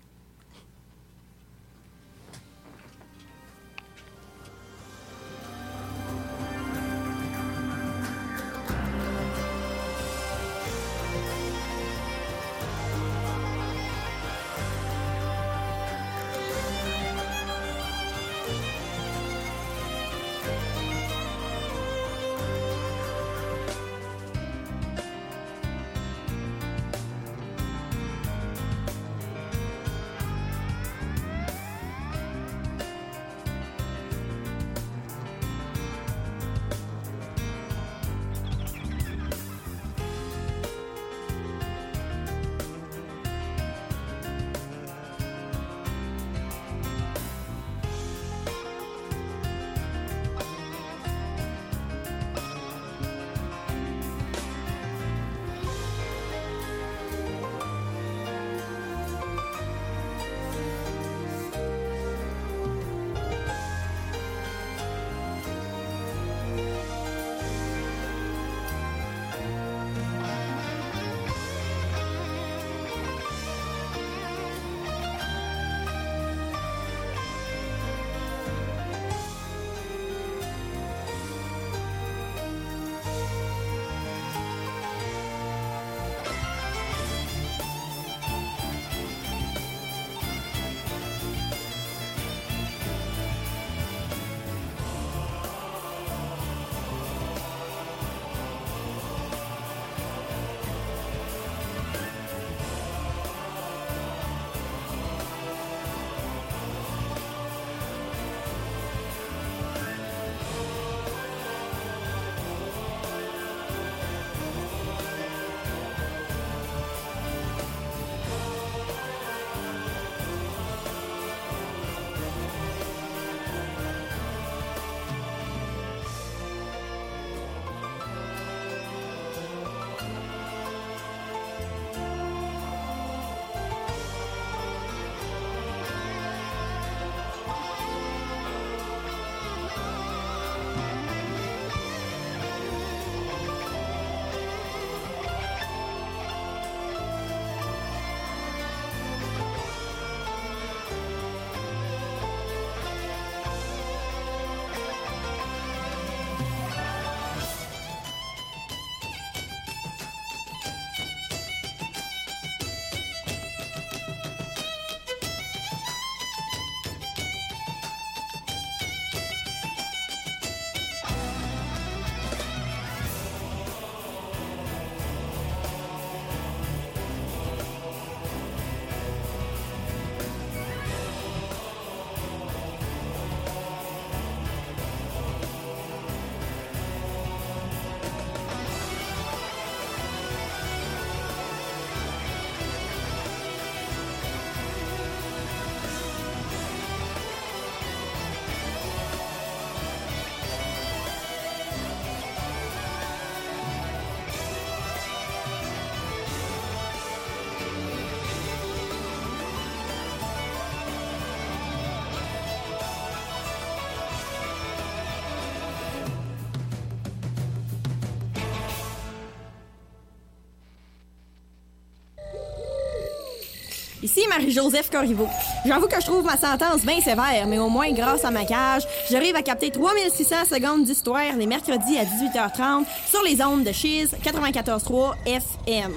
Ici Marie-Joseph Corriveau. J'avoue que je trouve ma sentence bien sévère, mais au moins, grâce à ma cage, j'arrive à capter 3600 secondes d'histoire les mercredis à 18h30 sur les ondes de Chiz 94.3 FM.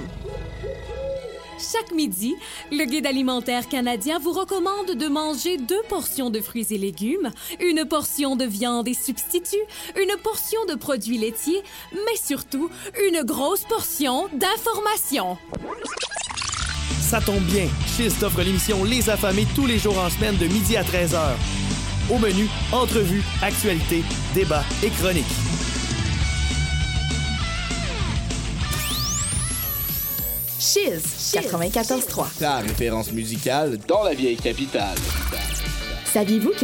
Chaque midi, le Guide alimentaire canadien vous recommande de manger deux portions de fruits et légumes, une portion de viande et substituts, une portion de produits laitiers, mais surtout une grosse portion d'informations. Ça tombe bien, Chiz t'offre l'émission Les Affamés tous les jours en semaine de midi à 13h. Au menu, entrevues, actualités, débats et chroniques. Chiz 94.3. Ta référence musicale dans la vieille capitale. Saviez-vous que